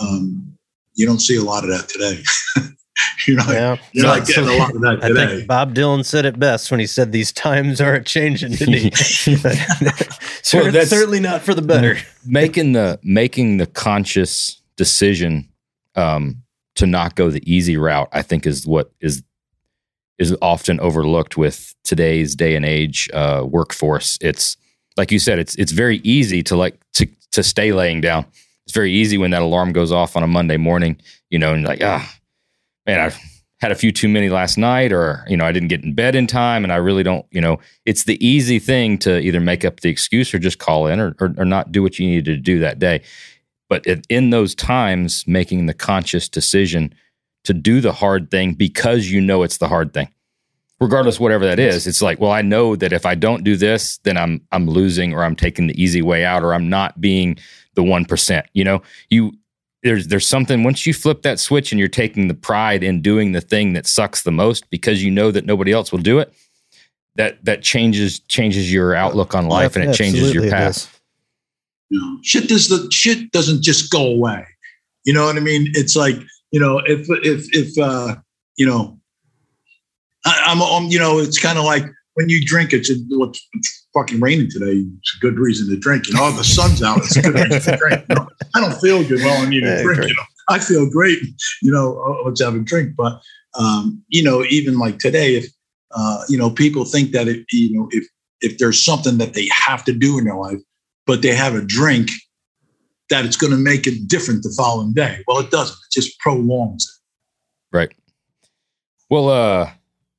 um, you don't see a lot of that today. you're not, yeah. you're not getting a lot of that today. I think Bob Dylan said it best when he said these times are changing, didn't he? well, that's certainly not for the better. Making the making the conscious decision um, to not go the easy route, I think, is what is is often overlooked with today's day and age uh, workforce. It's like you said, it's it's very easy to like to to stay laying down. It's very easy when that alarm goes off on a Monday morning, you know, and like, ah, man, I had a few too many last night, or you know, I didn't get in bed in time, and I really don't, you know, it's the easy thing to either make up the excuse or just call in or, or, or not do what you needed to do that day. But in those times, making the conscious decision to do the hard thing because you know it's the hard thing, regardless whatever that is. It's like, well, I know that if I don't do this, then I'm I'm losing, or I'm taking the easy way out, or I'm not being the one percent. You know, you there's there's something once you flip that switch and you're taking the pride in doing the thing that sucks the most because you know that nobody else will do it. That that changes changes your outlook on life and it changes your path. You know, shit does the shit doesn't just go away. You know what I mean? It's like you know if if if uh, you know I, am um, you know it's kind of like when you drink it's, it's fucking raining today. It's a good reason to drink. You know, the sun's out. It's a good reason to drink. You know, I don't feel good. Well, I need a drink. You know, I feel great. You know, let's have a drink. But um, you know, even like today, if uh, you know, people think that if you know if if there's something that they have to do in their life, but they have a drink that it's going to make it different the following day. Well, it doesn't. It just prolongs it. Right. Well, uh,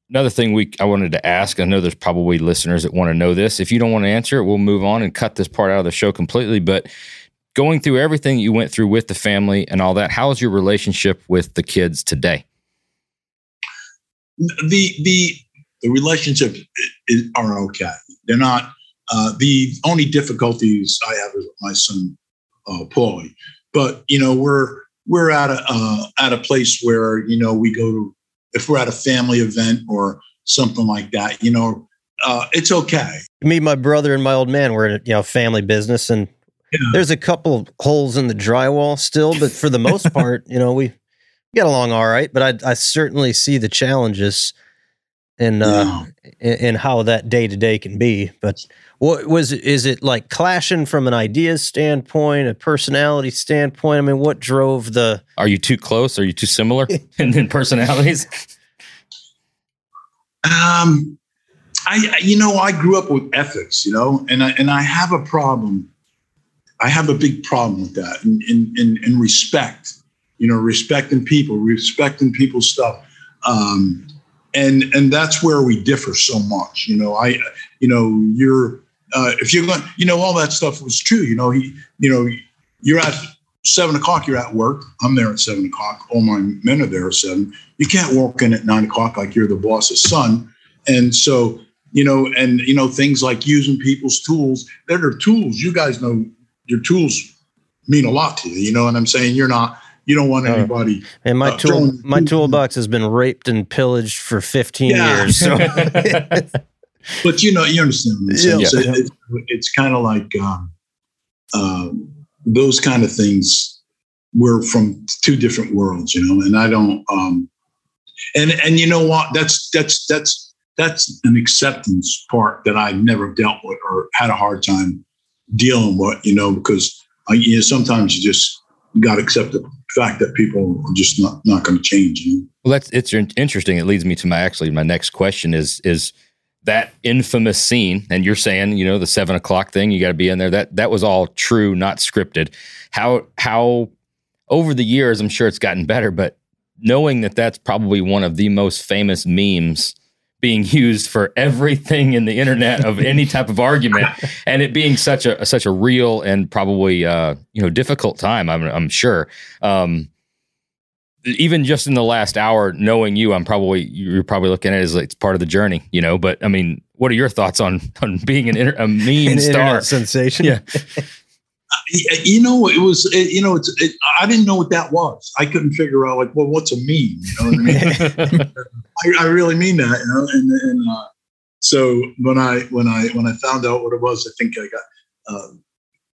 another thing we I wanted to ask. I know there's probably listeners that want to know this. If you don't want to answer it, we'll move on and cut this part out of the show completely. But going through everything you went through with the family and all that, how is your relationship with the kids today? The the the relationship is, are okay. They're not. Uh, the only difficulties I have is with my son, uh, Paulie. But you know, we're we're at a uh, at a place where you know we go to if we're at a family event or something like that. You know, uh, it's okay. Me, my brother, and my old man were in a you know family business, and yeah. there's a couple holes in the drywall still, but for the most part, you know, we get along all right. But I, I certainly see the challenges and uh, and how that day to day can be. But what was it? Is it like clashing from an ideas standpoint, a personality standpoint? I mean, what drove the? Are you too close? Are you too similar in, in personalities? Um, I you know I grew up with ethics, you know, and I and I have a problem. I have a big problem with that, in in in, in respect, you know, respecting people, respecting people's stuff. Um, and and that's where we differ so much you know i you know you're uh, if you're going you know all that stuff was true you know he you know you're at seven o'clock you're at work i'm there at seven o'clock all my men are there at seven you can't walk in at nine o'clock like you're the boss's son and so you know and you know things like using people's tools they're their tools you guys know your tools mean a lot to you you know what i'm saying you're not you don't want anybody. And my uh, tool, my toolbox has been raped and pillaged for 15 yeah. years. So. but you know, you understand. Yeah. yeah. it's, it's kind of like um, um, those kind of things. We're from two different worlds, you know, and I don't. Um, and and you know what? That's that's that's that's an acceptance part that I've never dealt with or had a hard time dealing with, you know, because I, you know sometimes you just got to accept the fact that people are just not not going to change. You know? Well, that's it's interesting. It leads me to my actually my next question is is that infamous scene, and you're saying you know the seven o'clock thing, you got to be in there. That that was all true, not scripted. How how over the years, I'm sure it's gotten better, but knowing that that's probably one of the most famous memes being used for everything in the internet of any type of argument, and it being such a such a real and probably uh, you know difficult time. I'm, I'm sure. Um, even just in the last hour, knowing you, I'm probably you're probably looking at it as like it's part of the journey, you know. But I mean, what are your thoughts on on being an inter, a meme an star sensation? Yeah. you know, it was, it, you know, it's, it, I didn't know what that was. I couldn't figure out like, well, what's a meme? You know what I mean? I, I, really mean that, you know? And, and, uh, so when I, when I, when I found out what it was, I think I got, uh,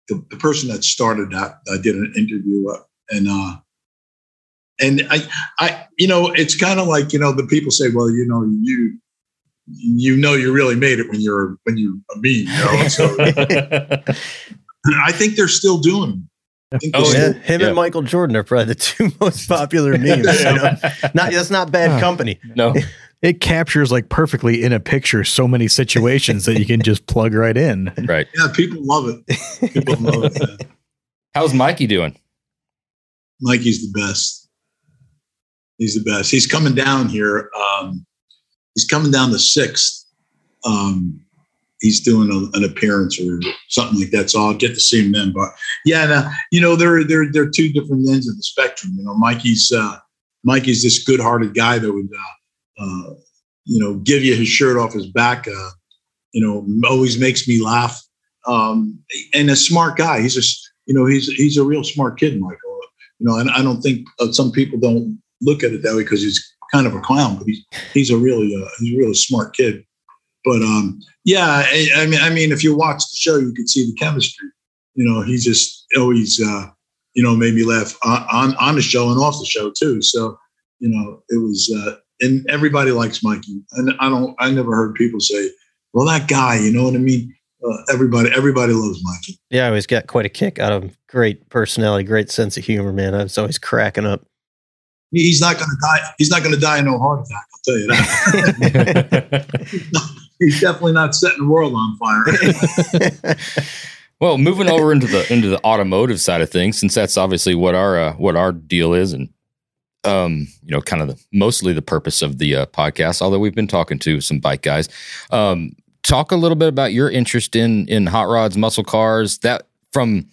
the, the person that started that, I did an interview uh, and, uh, and I, I, you know, it's kind of like, you know, the people say, well, you know, you, you know, you really made it when you're, when you're a uh, meme, you know? So, I think they're still doing. oh yeah, him yeah. and Michael Jordan are probably the two most popular memes. You know? Not that's not bad company. No, it captures like perfectly in a picture so many situations that you can just plug right in. Right. Yeah, people love it. People love it. How's Mikey doing? Mikey's the best. He's the best. He's coming down here. Um, he's coming down the sixth. Um, he's doing a, an appearance or something like that. So I'll get to see him then. But yeah, now, you know, they're they're they're two different ends of the spectrum. You know, Mikey's uh, Mikey's this good-hearted guy that would uh, uh, you know give you his shirt off his back. Uh, you know, always makes me laugh. Um, and a smart guy. He's just you know he's he's a real smart kid, Michael. You know, and I don't think uh, some people don't look at it that way because he's kind of a clown, but he's he's a really uh, he's a really smart kid. But um, yeah, I, I, mean, I mean, if you watch the show, you could see the chemistry. You know, he just always, uh, you know, made me laugh on, on, the show and off the show too. So, you know, it was, uh, and everybody likes Mikey. And I don't, I never heard people say, well, that guy, you know what I mean? Uh, everybody, everybody loves Mikey. Yeah, I always got quite a kick out of him. Great personality, great sense of humor, man. I was always cracking up. He's not going to die. He's not going to die of no heart attack. I'll tell you that. he's definitely not setting the world on fire. well, moving over into the into the automotive side of things, since that's obviously what our uh, what our deal is, and um, you know, kind of the, mostly the purpose of the uh, podcast. Although we've been talking to some bike guys, um, talk a little bit about your interest in in hot rods, muscle cars. That from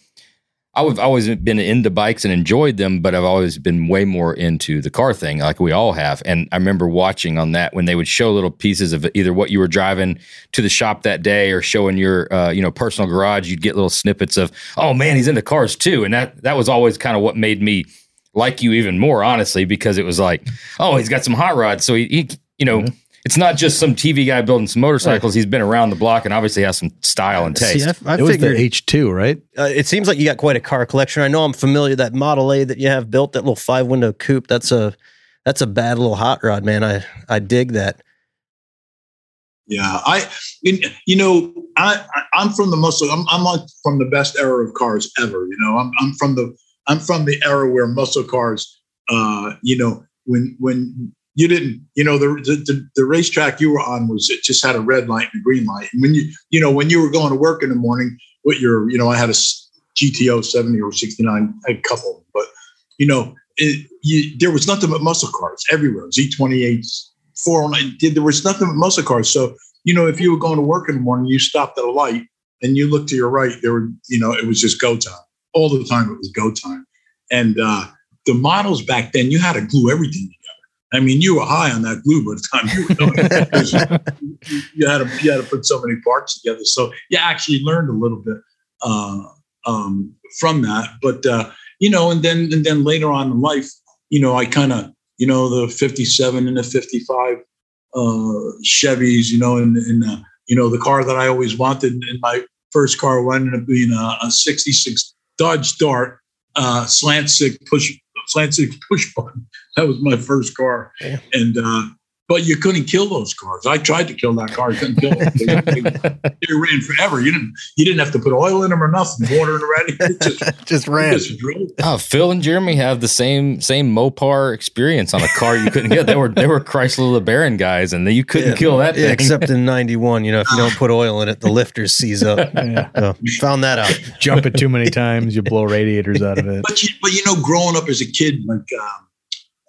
I've always been into bikes and enjoyed them, but I've always been way more into the car thing, like we all have. And I remember watching on that when they would show little pieces of either what you were driving to the shop that day or showing your, uh, you know, personal garage. You'd get little snippets of, oh man, he's into cars too, and that that was always kind of what made me like you even more, honestly, because it was like, oh, he's got some hot rods, so he, he you know. Mm-hmm it's not just some TV guy building some motorcycles. Right. He's been around the block and obviously has some style and taste. See, I, I it was the H two, right? Uh, it seems like you got quite a car collection. I know I'm familiar that Model A that you have built, that little five window coupe. That's a that's a bad little hot rod, man. I I dig that. Yeah, I you know I, I am from the muscle. I'm I'm like from the best era of cars ever. You know, I'm I'm from the I'm from the era where muscle cars. Uh, you know, when when you didn't, you know, the, the, the racetrack you were on was it just had a red light and a green light. And when you, you know, when you were going to work in the morning, what your, you know, I had a GTO 70 or 69, a couple, but you know, it, you, there was nothing but muscle cars everywhere. Z28s, 409, there was nothing but muscle cars. So, you know, if you were going to work in the morning, you stopped at a light and you looked to your right, there were, you know, it was just go time. All the time it was go time. And uh, the models back then, you had to glue everything I mean, you were high on that glue by the time you were doing it. you, had to, you had to put so many parts together. So you actually learned a little bit uh, um, from that. But uh, you know, and then and then later on in life, you know, I kind of you know the '57 and the '55 uh, Chevys, you know, and, and uh, you know the car that I always wanted in my first car ended up being a, a '66 Dodge Dart uh, slant six push slant six push button. That was my first car, yeah. and uh, but you couldn't kill those cars. I tried to kill that car, I couldn't kill it. They, they, they, ran forever. You didn't you didn't have to put oil in them or nothing, water in the ready. just, just ran. Just oh, Phil and Jeremy have the same same Mopar experience on a car you couldn't get. They were they were Chrysler LeBaron guys, and you couldn't yeah, kill that yeah, Except in '91, you know, if you don't put oil in it, the lifter seize up. Yeah. So, found that out. Jump it too many times, you blow radiators out of it. But you, but you know, growing up as a kid, like um,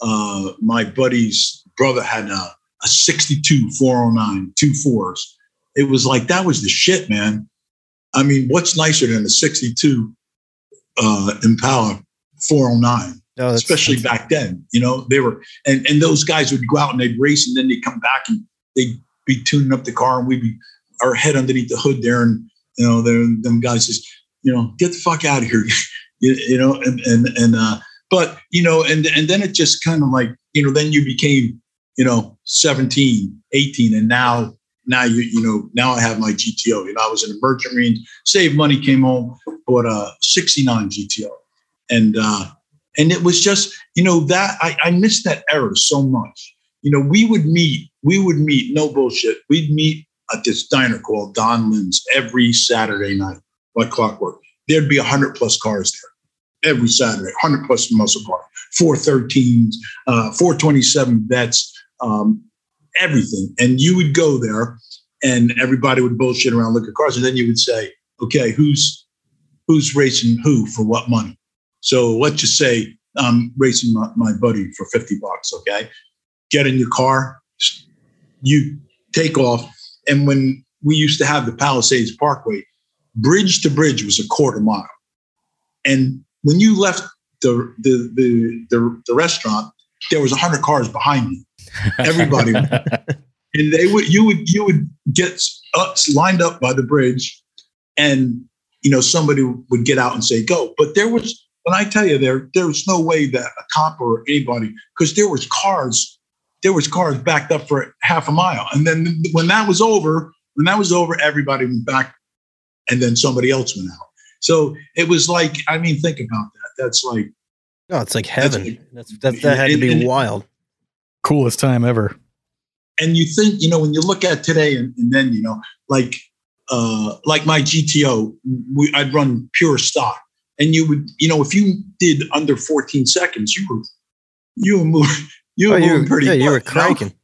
uh, my buddy's brother had a a 62 409, two fours. It was like that was the shit, man. I mean, what's nicer than a 62 uh, Impala 409? No, especially back then, you know, they were, and, and those guys would go out and they'd race and then they'd come back and they'd be tuning up the car and we'd be our head underneath the hood there. And, you know, then them guys just, you know, get the fuck out of here, you, you, know, and, and, and, uh, but, you know, and, and then it just kind of like, you know, then you became you know, 17, 18, and now now you you know now I have my GTO. You know, I was in the merchant marine, saved money, came home, bought a 69 GTO, and uh, and it was just you know that I, I missed that era so much. You know, we would meet, we would meet, no bullshit. We'd meet at this diner called Don Lynn's every Saturday night, like clockwork. There'd be hundred plus cars there every Saturday, hundred plus muscle car, 413s, uh, 427 Vettes, um, everything. And you would go there and everybody would bullshit around, look at cars. And then you would say, okay, who's, who's racing who for what money? So let's just say I'm racing my, my buddy for 50 bucks. Okay. Get in your car, you take off. And when we used to have the Palisades Parkway, bridge to bridge was a quarter mile. And when you left the, the, the, the, the restaurant, there was 100 cars behind you everybody. and they would you would you would get us lined up by the bridge, and you know somebody would get out and say go. But there was when I tell you there there was no way that a cop or anybody because there was cars there was cars backed up for half a mile, and then when that was over when that was over everybody went back, and then somebody else went out. So it was like I mean think about that. That's like Oh, it's like heaven. That's, that's that, that had to be wild coolest time ever. And you think, you know, when you look at today and, and then, you know, like uh like my GTO, we, I'd run pure stock. And you would, you know, if you did under 14 seconds, you were you were moving you were, oh, moving pretty yeah, you were cranking. You know?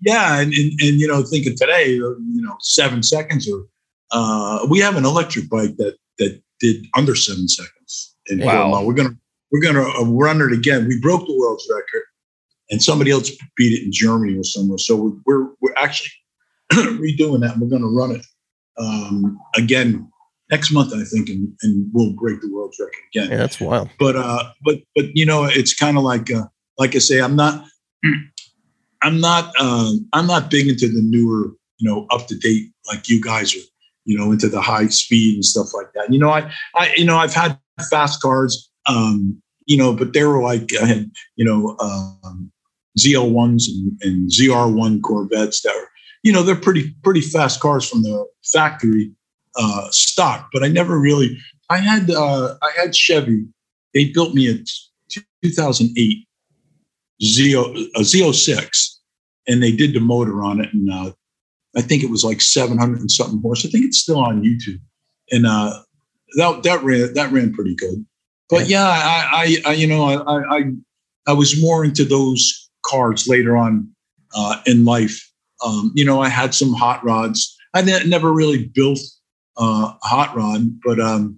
Yeah, and, and and you know, thinking today, uh, you know, seven seconds or uh we have an electric bike that that did under seven seconds. And wow. we're gonna we're gonna uh, run it again. We broke the world's record and somebody else beat it in Germany or somewhere. So we're we're, we're actually redoing that. And we're going to run it um, again next month, I think, and, and we'll break the world's record again. Yeah, that's wild. But uh, but but you know, it's kind of like uh, like I say, I'm not I'm not uh, I'm not big into the newer, you know, up to date like you guys are, you know, into the high speed and stuff like that. You know, I I you know I've had fast cars, um, you know, but they were like I had you know um, ZL ones and, and ZR one Corvettes that are you know they're pretty pretty fast cars from the factory uh, stock, but I never really. I had uh, I had Chevy. They built me a 2008 Z0 a Z06, and they did the motor on it, and uh, I think it was like 700 and something horse. I think it's still on YouTube, and uh, that that ran that ran pretty good. But yeah, I, I, I you know I, I I was more into those cars later on uh, in life. Um, you know, I had some hot rods. I ne- never really built uh, a hot rod, but um,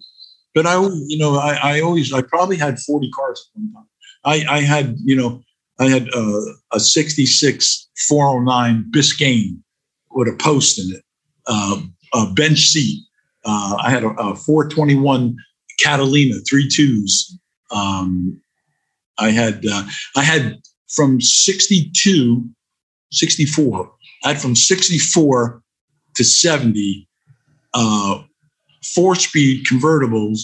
but I you know I, I always I probably had 40 cars at one time. I, I had you know I had uh, a 66 409 Biscayne with a post in it, uh, a bench seat. Uh, I had a, a 421 Catalina three twos. Um, I had uh, I had from 62, 64. I had from 64 to 70 uh, four speed convertibles,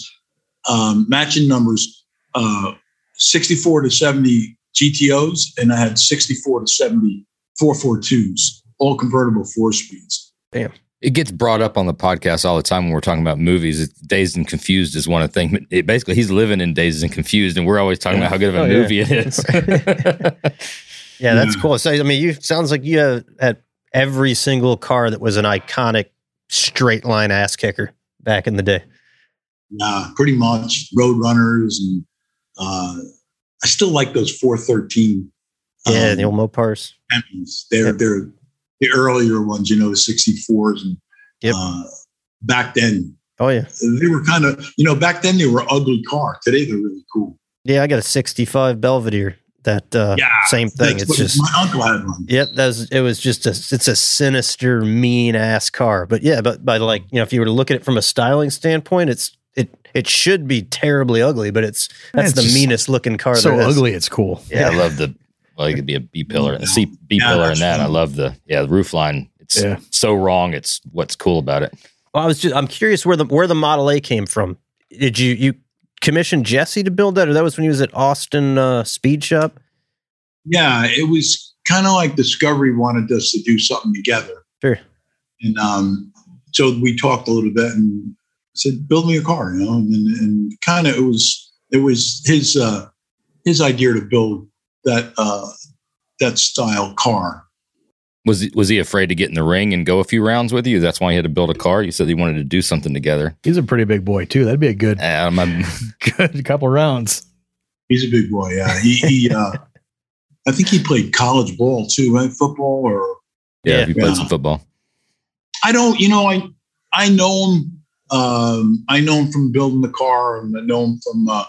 um, matching numbers, uh, 64 to 70 GTOs, and I had 64 to 70 442s, all convertible four speeds. Damn. It gets brought up on the podcast all the time when we're talking about movies. It's Dazed and Confused is one of the things. It basically, he's living in Dazed and Confused, and we're always talking about how good of a Oh, yeah. movie it is. Yeah, that's cool. So I mean, you sounds like you have had every single car that was an iconic straight line ass kicker back in the day. Yeah, pretty much road runners, and uh, I still like those 413. Yeah, um, the old Mopars. Hemis. They're Yep. they're the earlier ones, you know, the 64s, and Yep. uh, back then Oh yeah, they were kind of you know back then they were ugly car. Today they're really cool. yeah. I got a '65 Belvedere. That uh, Yeah, same thing. It's just my uncle had one. Yep, that was it. Was just a it's a sinister, mean ass car. But yeah, but by like you know, if you were to look at it from a styling standpoint, it's it it should be terribly ugly, but it's that's It's the meanest looking car. so there is. ugly, it's cool. yeah, I love the well, it could be a B pillar, a C B Yeah, pillar, that's and that. I love the yeah the roof line. It's Yeah. so wrong. It's what's cool about it. Well, I was just I'm curious where the where the Model A came from. Did you you commission Jesse to build that, or that was when he was at Austin uh, Speed Shop? Yeah, it was kind of like Discovery wanted us to do something together. Sure. And um, so we talked a little bit and said, "Build me a car," you know. And, and kind of it was it was his uh, his idea to build that uh, that style car. Was he, was he afraid to get in the ring and go a few rounds with you? That's why he had to build a car. You said he wanted to do something together. He's a pretty big boy too. That'd be a good, Um, good couple rounds. He's a big boy. Yeah, he, he uh, I think he played college ball too, right? Football or yeah, Yeah. he played Yeah. some football. I don't, you know, I I know him. Um, I know him from building the car, and I know him from uh,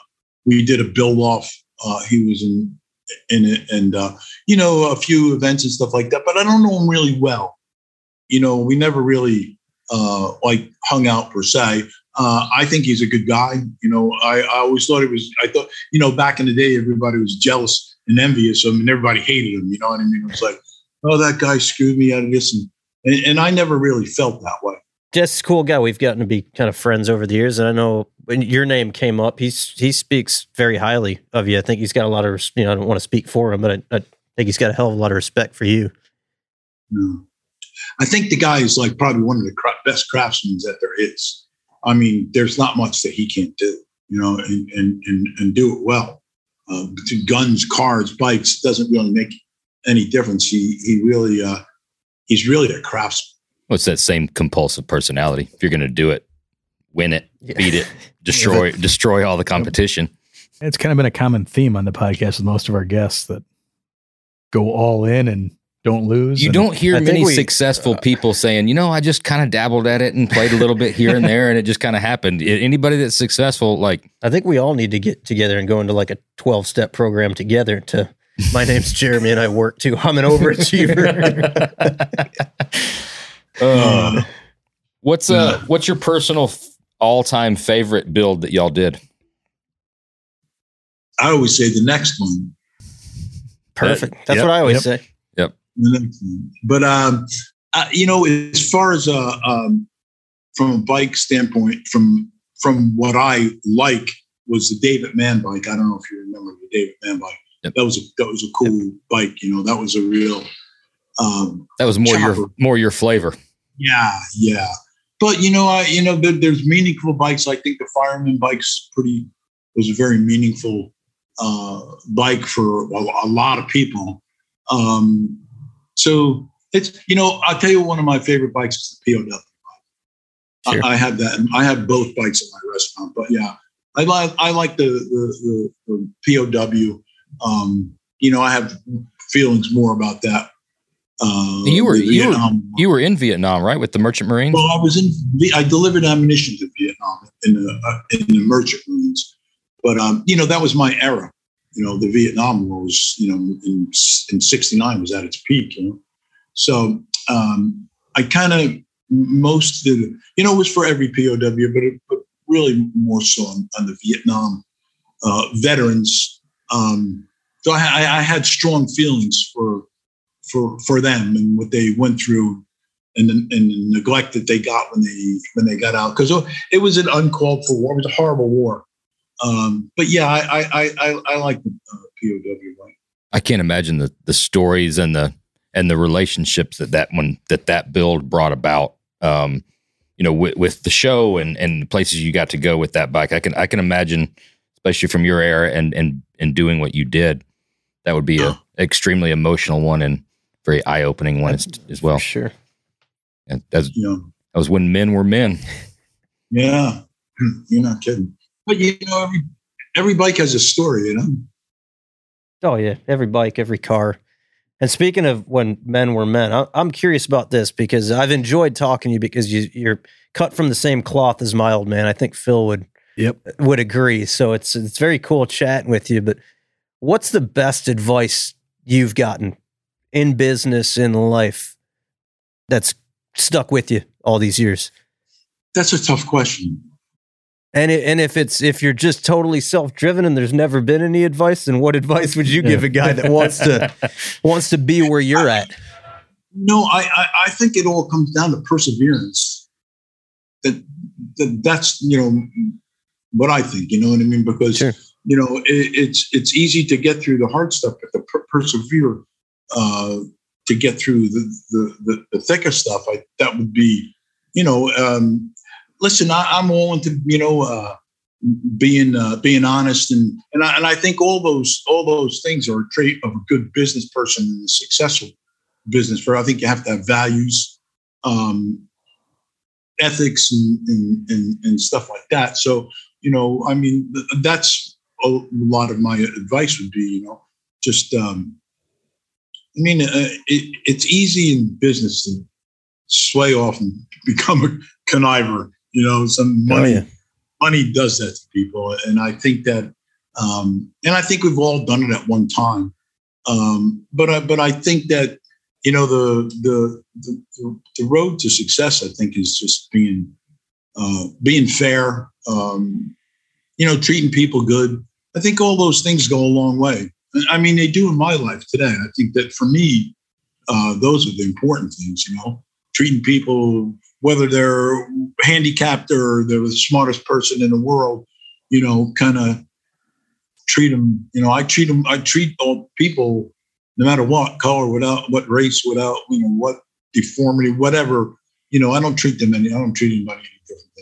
we did a build off. Uh, he was in in it, and uh, you know, a few events and stuff like that. But I don't know him really well. You know, we never really uh, like hung out per se. Uh, I think he's a good guy. You know, I, I always thought it was. I thought, you know, back in the day, everybody was jealous and envious of him, and everybody hated him. You know what I mean? It was like, oh, that guy screwed me out of this, and and, and I never really felt that way. A cool guy. We've gotten to be kind of friends over the years, and I know when your name came up, he's he speaks very highly of you. I think he's got a lot of you know. I don't want to speak for him, but I, I think he's got a hell of a lot of respect for you. No. I think the guy is like probably one of the cra- best craftsmen that there is. I mean, there's not much that he can't do, you know, and and and, and do it well. Uh, guns, cars, bikes doesn't really make any difference. He he really uh, he's really a craftsman. What's that same compulsive personality? If you're going to do it, win it, Yeah. beat it, destroy destroy all the competition. It's kind of been a common theme on the podcast with most of our guests that go all in and don't lose. You and- don't hear I many we- successful uh, people saying, you know, I just kind of dabbled at it and played a little bit here and there, and it just kind of happened. Anybody that's successful, like, I think we all need to get together and go into like a twelve step program together. To my name's Jeremy, and I work too. I'm an overachiever. uh, what's uh, what's your personal f- all time favorite build that y'all did? I always say the next one. Perfect. That's Yep, what I always yep. say. The next one. But um, uh, you know, as far as uh, um, from a bike standpoint, from from what I like was the David Mann bike. I don't know if you remember the David Mann bike. Yep. That was a that was a cool bike. You know, that was a real. Um, That was more your more your flavor. Yeah, yeah. But you know, I you know, there, there's meaningful bikes. I think the Fireman bike's pretty was a very meaningful uh, bike for a, a lot of people. Um, so it's you know, I'll tell you one of my favorite bikes is the POW. Sure. I, I have that. I have both bikes at my restaurant, but yeah, I like I like the the, the, the POW. Um, you know, I have feelings more about that. Uh, You were- you were- You were in Vietnam, right, with the Merchant Marines? well, I was in. I delivered ammunition to Vietnam in the uh, in the merchant marines, but um, you know that was my era. You know, the Vietnam War was you know in in '69 was at its peak. You know, so um, I kind of most of the you know it was for every POW, but it, but really more so on, on the Vietnam uh, veterans. Um, so I, I- I had strong feelings for for for them and what they went through and the, and the neglect that they got when they when they got out because it was an uncalled for war. It was a horrible war. Um, but yeah, I I I, I, like the uh, POW one. I can't imagine the the stories and the and the relationships that that one that that build brought about. Um, you know, with, with the show and and the places you got to go with that bike. I can I can imagine, especially from your era and and and doing what you did, that would be a extremely emotional one and very eye opening one as, as well. For sure. And that's, You know, that was when men were men. yeah, you're not kidding. But you know, every every bike has a story. You know. Oh yeah, every bike, every car. And speaking of when men were men, I, I'm curious about this because I've enjoyed talking to you because you, you're cut from the same cloth as my old man. I think Phil would Yep. would agree. So it's it's very cool chatting with you. But what's the best advice you've gotten in business in life that's stuck with you all these years? That's a tough question. And it, and if it's if you're just totally self driven and there's never been any advice, then what advice would you give a guy that wants to wants to be where you're at? No, I, I, I think it all comes down to perseverance. That, that that's you know what I think. You know what I mean? Because Sure. you know it, it's it's easy to get through the hard stuff, but to per- persevere uh, to get through the the, the, the thicker stuff, I, that would be you know. Um, listen, I, I'm all into you know. Uh, being uh, being honest and and I, and I think all those all those things are a trait of a good business person and a successful business for. I think you have to have values, um, ethics, and, and and and stuff like that. So you know, I mean, that's a lot of my advice would be, you know, just. Um, I mean, uh, it, it's easy in business to sway off and become a conniver. You know, some money yeah. money does that to people, and I think that, um, and I think we've all done it at one time. Um, but I, but I think that you know the, the the the road to success, I think, is just being uh, being fair. Um, you know, treating people good. I think all those things go a long way. I mean, they do in my life today. I think that for me, uh, those are the important things. You know, treating people whether they're handicapped or they're the smartest person in the world, you know, kind of treat them, you know, I treat them, I treat all people, no matter what color, without what race, without, you know, what deformity, whatever, you know, I don't treat them any, I don't treat anybody any different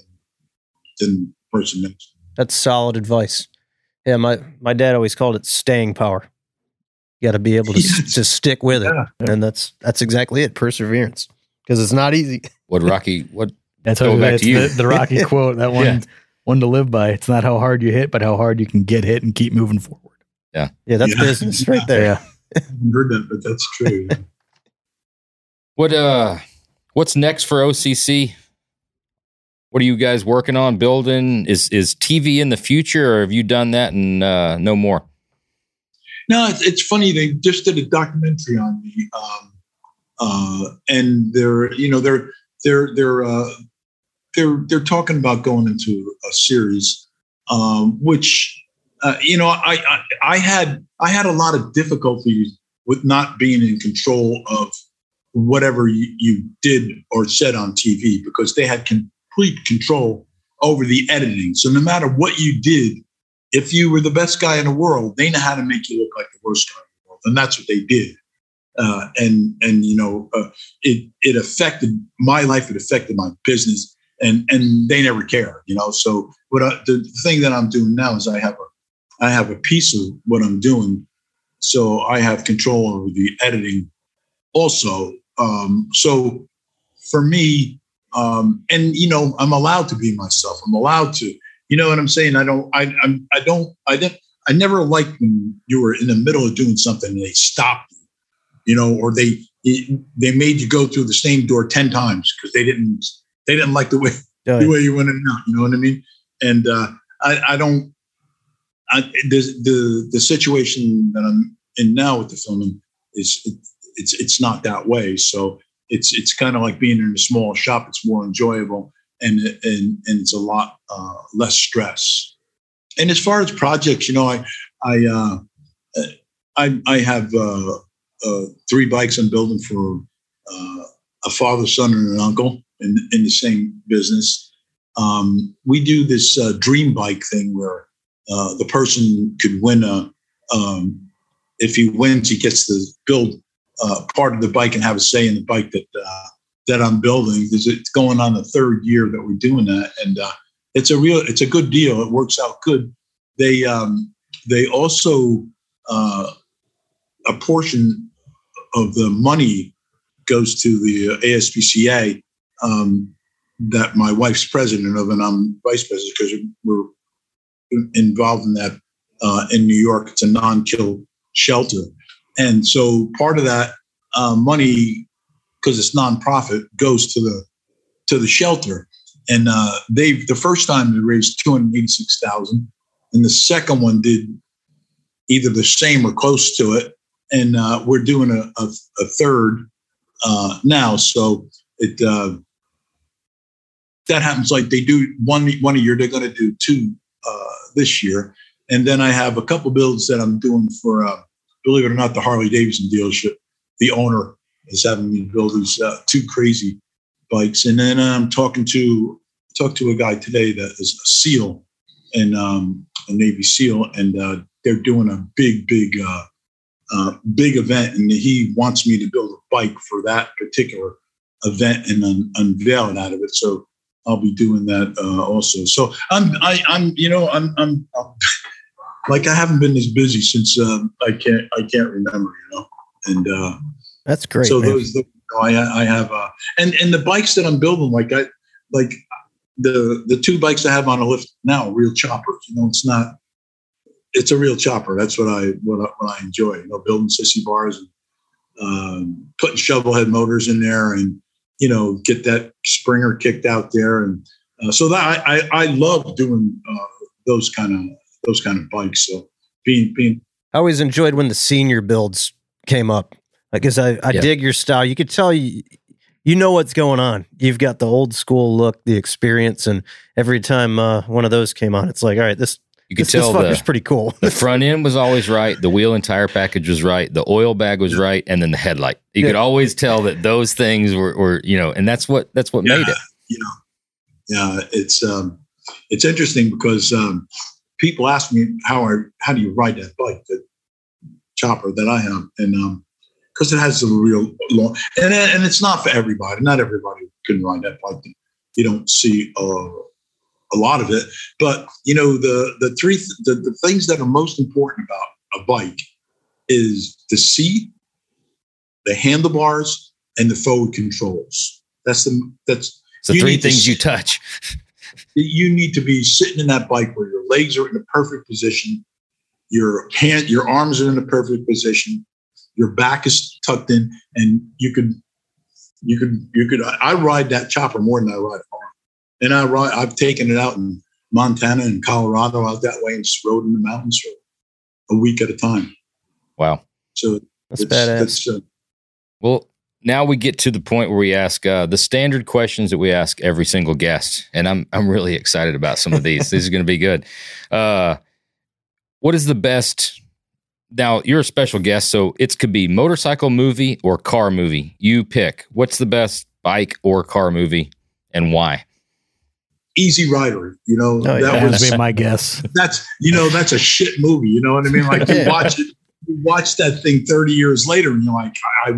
than, than person next. That's solid advice. Yeah, my my dad always called it staying power. You got to be able to Yes. to stick with it, Yeah. and that's that's exactly it. Perseverance, because it's not easy. What Rocky? What? That's Go how back that's to you. the, the Rocky quote. That one, Yeah. one to live by. It's not how hard you hit, but how hard you can get hit and keep moving forward. Yeah, Yeah, that's Yeah. business right there. Yeah. Heard that, but that's true. What? Uh, what's next for OCC? What are you guys working on building? Is is TV in the future, or have you done that and uh, no more? No, it's, it's funny. They just did a documentary on me, um, uh, and they're you know they're they're they're uh, they're they're talking about going into a series, um, which uh, you know I, I I had I had a lot of difficulties with not being in control of whatever you, you did or said on TV because they had complete control over the editing. So no matter what you did, if you were the best guy in the world, they know how to make you look like the worst guy in the world, and that's what they did. Uh, and and you know uh, it it affected my life. It affected my business, and and they never care. You know. So what I, the thing that I'm doing now is I have a I have a piece of what I'm doing, so I have control over the editing also. Um, so for me, um, and you know, I'm allowed to be myself. I'm allowed to, you know what I'm saying? I don't, I, I'm, I don't, I didn't, I never liked when you were in the middle of doing something and they stopped you, you know, or they, they made you go through the same door 10 times because they didn't, they didn't like the way, yeah. the way you went in and out, you know what I mean? And, uh, I, I don't, I, the, the, the situation that I'm in now with the filming is, it, it's, it's not that way. So it's it's kind of like being in a small shop. It's more enjoyable and and and it's a lot uh, less stress. And as far as projects, you know, I I uh, I, I have uh, uh three bikes I'm building for uh, a father, son, and an uncle in in the same business. Um, we do this uh, dream bike thing where the person could win a um, if he wins, he gets to build uh, part of the bike and have a say in the bike that uh, that I'm building. It's going on the third year that we're doing that, and uh, it's a real, it's a good deal. It works out good. They um, they also uh, a portion of the money goes to the ASPCA um, that my wife's president of, and I'm vice president because we're involved in that uh, in New York. It's a non-kill shelter and so part of that uh, money, because it's nonprofit, goes to the to the shelter. And uh, they the first time they raised two hundred eighty six thousand, and the second one did either the same or close to it. And uh, we're doing a, a, a third uh, now. So it uh, that happens like they do one one a year. They're going to do two uh, this year, and then I have a couple builds that I'm doing for believe it or not, the Harley Davidson dealership, the owner is having me build these uh, two crazy bikes. And then I'm talking to talked to a guy today that is a SEAL and um, a Navy SEAL, and uh, they're doing a big, big, uh, uh, big event, and he wants me to build a bike for that particular event and un- unveil it out of it. So I'll be doing that uh, also. So I'm, I, am you know, I'm, I'm, I'm like I haven't been this busy since um, I can't I can't remember, you know. And uh, that's great. So man. those, you know, I I have uh, and and the bikes that I'm building, like I like the the two bikes I have on a lift now, real choppers. You know, it's not. It's a real chopper. That's what I what I, what I enjoy. You know, building sissy bars and um, putting shovel head motors in there, and you know, get that Springer kicked out there, and uh, so that I, I, I love doing uh, those kind of those kind of bikes. So being being I always enjoyed when the senior builds came up because I, I dig your style. You could tell you you know what's going on. You've got the old school look, the experience, and every time uh, one of those came on, it's like, all right, this you could this, tell this the, pretty cool. the front end was always right. The wheel and tire package was right. The oil bag was right, and then the headlight. You yeah. could always tell that those things were, were, you know, and that's what that's what yeah, made it. You know, yeah, it's um, it's interesting because um, people ask me how I how do you ride that bike, the chopper that I have, and um, because it has a real long and and it's not for everybody. Not everybody can ride that bike. You don't see uh, a lot of it, but you know the the three th- the, the things that are most important about a bike is the seat, the handlebars, and the forward controls. That's the that's the three things to, you touch. You need to be sitting in that bike where your legs are in a perfect position, your hand, your arms are in a perfect position, your back is tucked in, and you could, you could, you could. I ride that chopper more than I ride a farm, and I ride. I've taken it out in Montana and Colorado out that way and just rode in the mountains for a week at a time. Wow. So that's badass. That's, uh, well, now we get to the point where we ask uh, the standard questions that we ask every single guest, and I'm I'm really excited about some of these. this is going to be good. Uh, what is the best? Now you're a special guest, so it could be motorcycle movie or car movie. You pick. What's the best bike or car movie, and why? Easy Rider, you know Oh, yeah. that That was would my guess. that's you know that's a shit movie. You know what I mean? Like you watch it, you watch that thing thirty years later, and you're like, I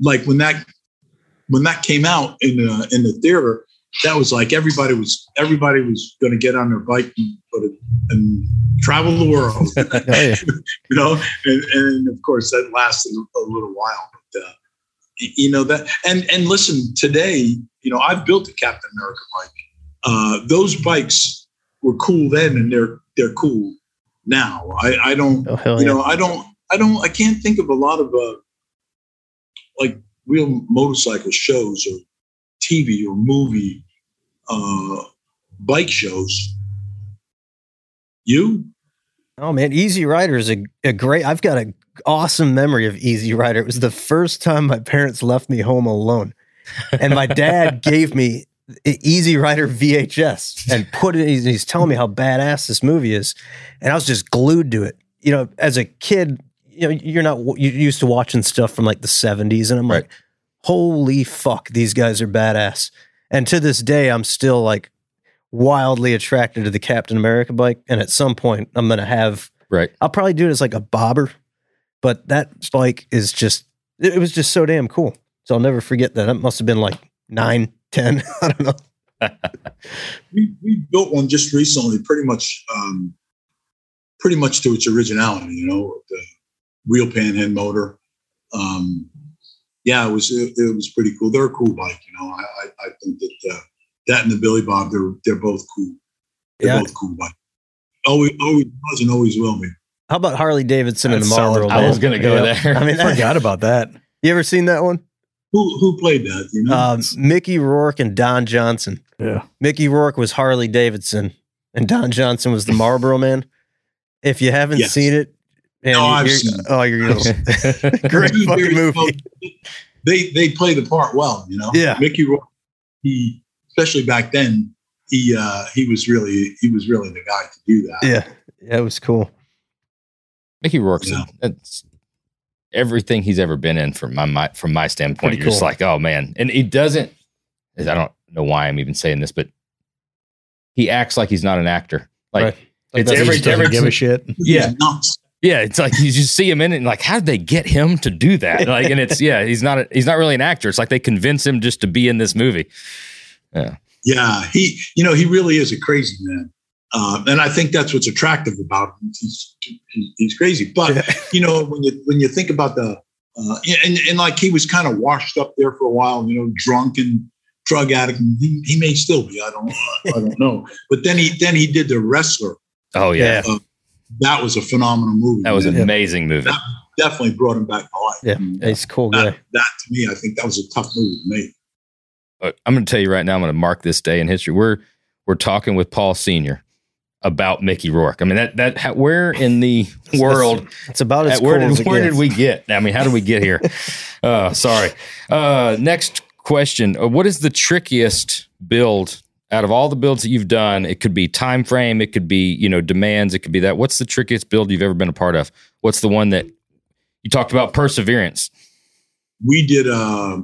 like when that when that came out in the in the theater. That was like everybody was everybody was going to get on their bike and, put it, and travel the world, yeah. you know. And, and of course, that lasted a little while. But uh, you know that and and listen, today, you know, I've built a Captain America bike. Uh, those bikes were cool then, and they're they're cool now. I, I don't, Oh, you yeah. know, I don't, I don't, I can't think of a lot of uh, like real motorcycle shows or TV or movie uh, bike shows. You? Oh man, Easy Rider is a, a great. I've got an awesome memory of Easy Rider. It was the first time my parents left me home alone, and my dad gave me Easy Rider VHS and put it. He's, he's telling me how badass this movie is, and I was just glued to it. You know, as a kid, you know, you're not you're used to watching stuff from like the '70s, and I'm like, holy fuck, these guys are badass. And to this day, I'm still like wildly attracted to the Captain America bike. And at some point, I'm going to have, Right. I'll probably do it as like a bobber, but that bike is just, it was just so damn cool. So I'll never forget that. It must have been like nine, 10. I don't know. We, we built one just recently, pretty much, um, pretty much to its originality. You know, the wheel pan head motor. Um, yeah, it was it, it was pretty cool. They're a cool bike. You know, I I, I think that uh, that and the Billy Bob, they're they're both cool. They're Yeah. both cool bikes. Always always was and always will be. How about Harley Davidson and the Marlboro? I was gonna go Yeah. there. I mean, I forgot about that. you ever seen that one? Who who played that? You know, Um, Mickey Rourke and Don Johnson. Yeah. Mickey Rourke was Harley Davidson, and Don Johnson was the Marlboro Man. If you haven't Yes. seen it, man, No, I've you're- seen. Oh, you're gonna great fucking very- movie. they they play the part well. You know, Yeah. Mickey Rourke, he especially back then, he uh, he was really he was really the guy to do that. Yeah, yeah, it was cool. Mickey Rourke's Yeah. that's everything he's ever been in from my, my from my standpoint. Pretty You're just like, oh man, and he doesn't. I don't know why I'm even saying this, but he acts like he's not an actor. Like Right. it's every doesn't every give a shit. Yeah. He's nuts. Yeah, it's like you just see him in it and like, how did they get him to do that? Like, and it's yeah, he's not a, he's not really an actor. It's like they convince him just to be in this movie. Yeah, yeah, he you know he really is a crazy man, uh, and I think that's what's attractive about him. He's he's crazy, but Yeah. you know when you when you think about the uh, and and like he was kind of washed up there for a while, you know, drunk and drug addict. And he, he may still be. I don't I don't know. But then he then he did the wrestler. Oh yeah, Yeah. That was a phenomenal movie. that was an amazing movie. definitely brought him back to life. Yeah, And, he's a cool that, guy. that to me, I think that was a tough movie to make. I'm going to tell you right now. I'm going to mark this day in history. We're we're talking with Paul Senior about Mickey Rourke. I mean that that how, where in the world It's about as Uh, where cool as did it where did we get? I mean, how did we get here? uh, sorry. Uh, next question: uh, What is the trickiest build out of all the builds that you've done? It could be time frame, it could be you know demands, it could be that. What's the trickiest build you've ever been a part of? What's the one that you talked about perseverance? we did uh,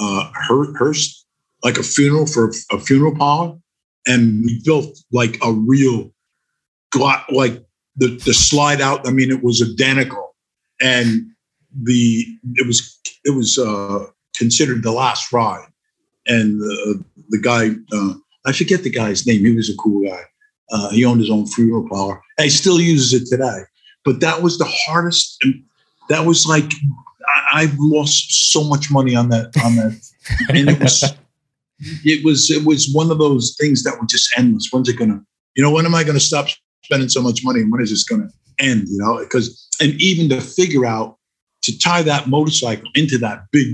uh, her, hearse, like a funeral for a funeral parlor, and we built like a real, like the the slide out. I mean, it was identical, and the it was it was uh, considered the last ride, and the the guy uh, I forget the guy's name. He was a cool guy. Uh, he owned his own funeral parlor, and he still uses it today. But that was the hardest, and that was like I, I've lost so much money on that on that, and it was it was it was one of those things that were just endless. When's it gonna? You know, when am I gonna stop spending so much money? And when is this gonna end? You know, because and even to figure out to tie that motorcycle into that big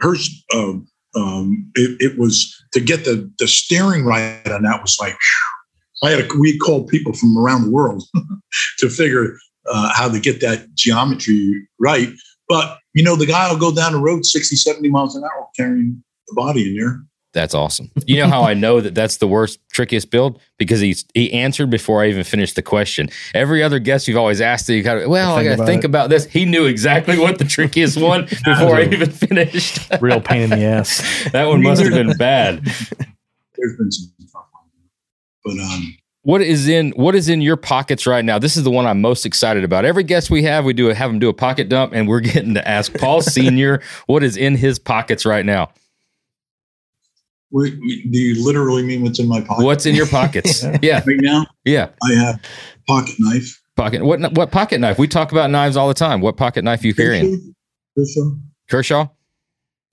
hearse. Um, um, it, it was to get the the steering right on that was like whew. I had a, we called people from around the world to figure uh, how to get that geometry right. But you know, the guy will go down the road 60, 70 miles an hour carrying the body in there. That's awesome. You know how I know that that's the worst, trickiest build because he's he answered before I even finished the question. Every other guest you've always asked, you got well, I Think got to think it. about this. He knew exactly what the trickiest one before I even finished. Real pain in the ass. that one must have been bad. There's been some tough ones. But um, What is in what is in your pockets right now? This is the one I'm most excited about. Every guest we have, we do a, have them do a pocket dump, and we're getting to ask Paul Senior what is in his pockets right now. We, we, do you literally mean what's in my pocket? What's in your pockets? yeah, right now? yeah. I have pocket knife. Pocket what what pocket knife? We talk about knives all the time. What pocket knife you carrying? Kershaw? Kershaw?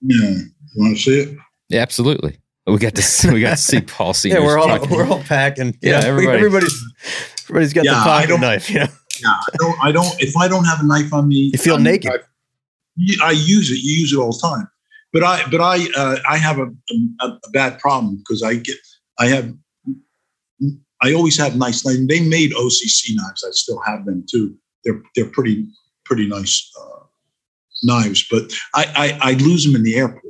Yeah. You want to see it? Yeah, absolutely. We got to see, we got to see Paul Senior. Yeah, we're all we're all packing. Yeah, Yeah, everybody- everybody's everybody's got Yeah, the pocket knife. You know, Yeah. I don't, I don't, if I don't have a knife on me, You feel I'm- naked. I, I use it. You use it all the time. But I, but I, uh, I have a, a, a bad problem because I get, I have, I always have nice knives. They made OCC knives. I still have them too. They're, they're pretty, pretty nice uh, knives. But I, I, I lose them in the airport.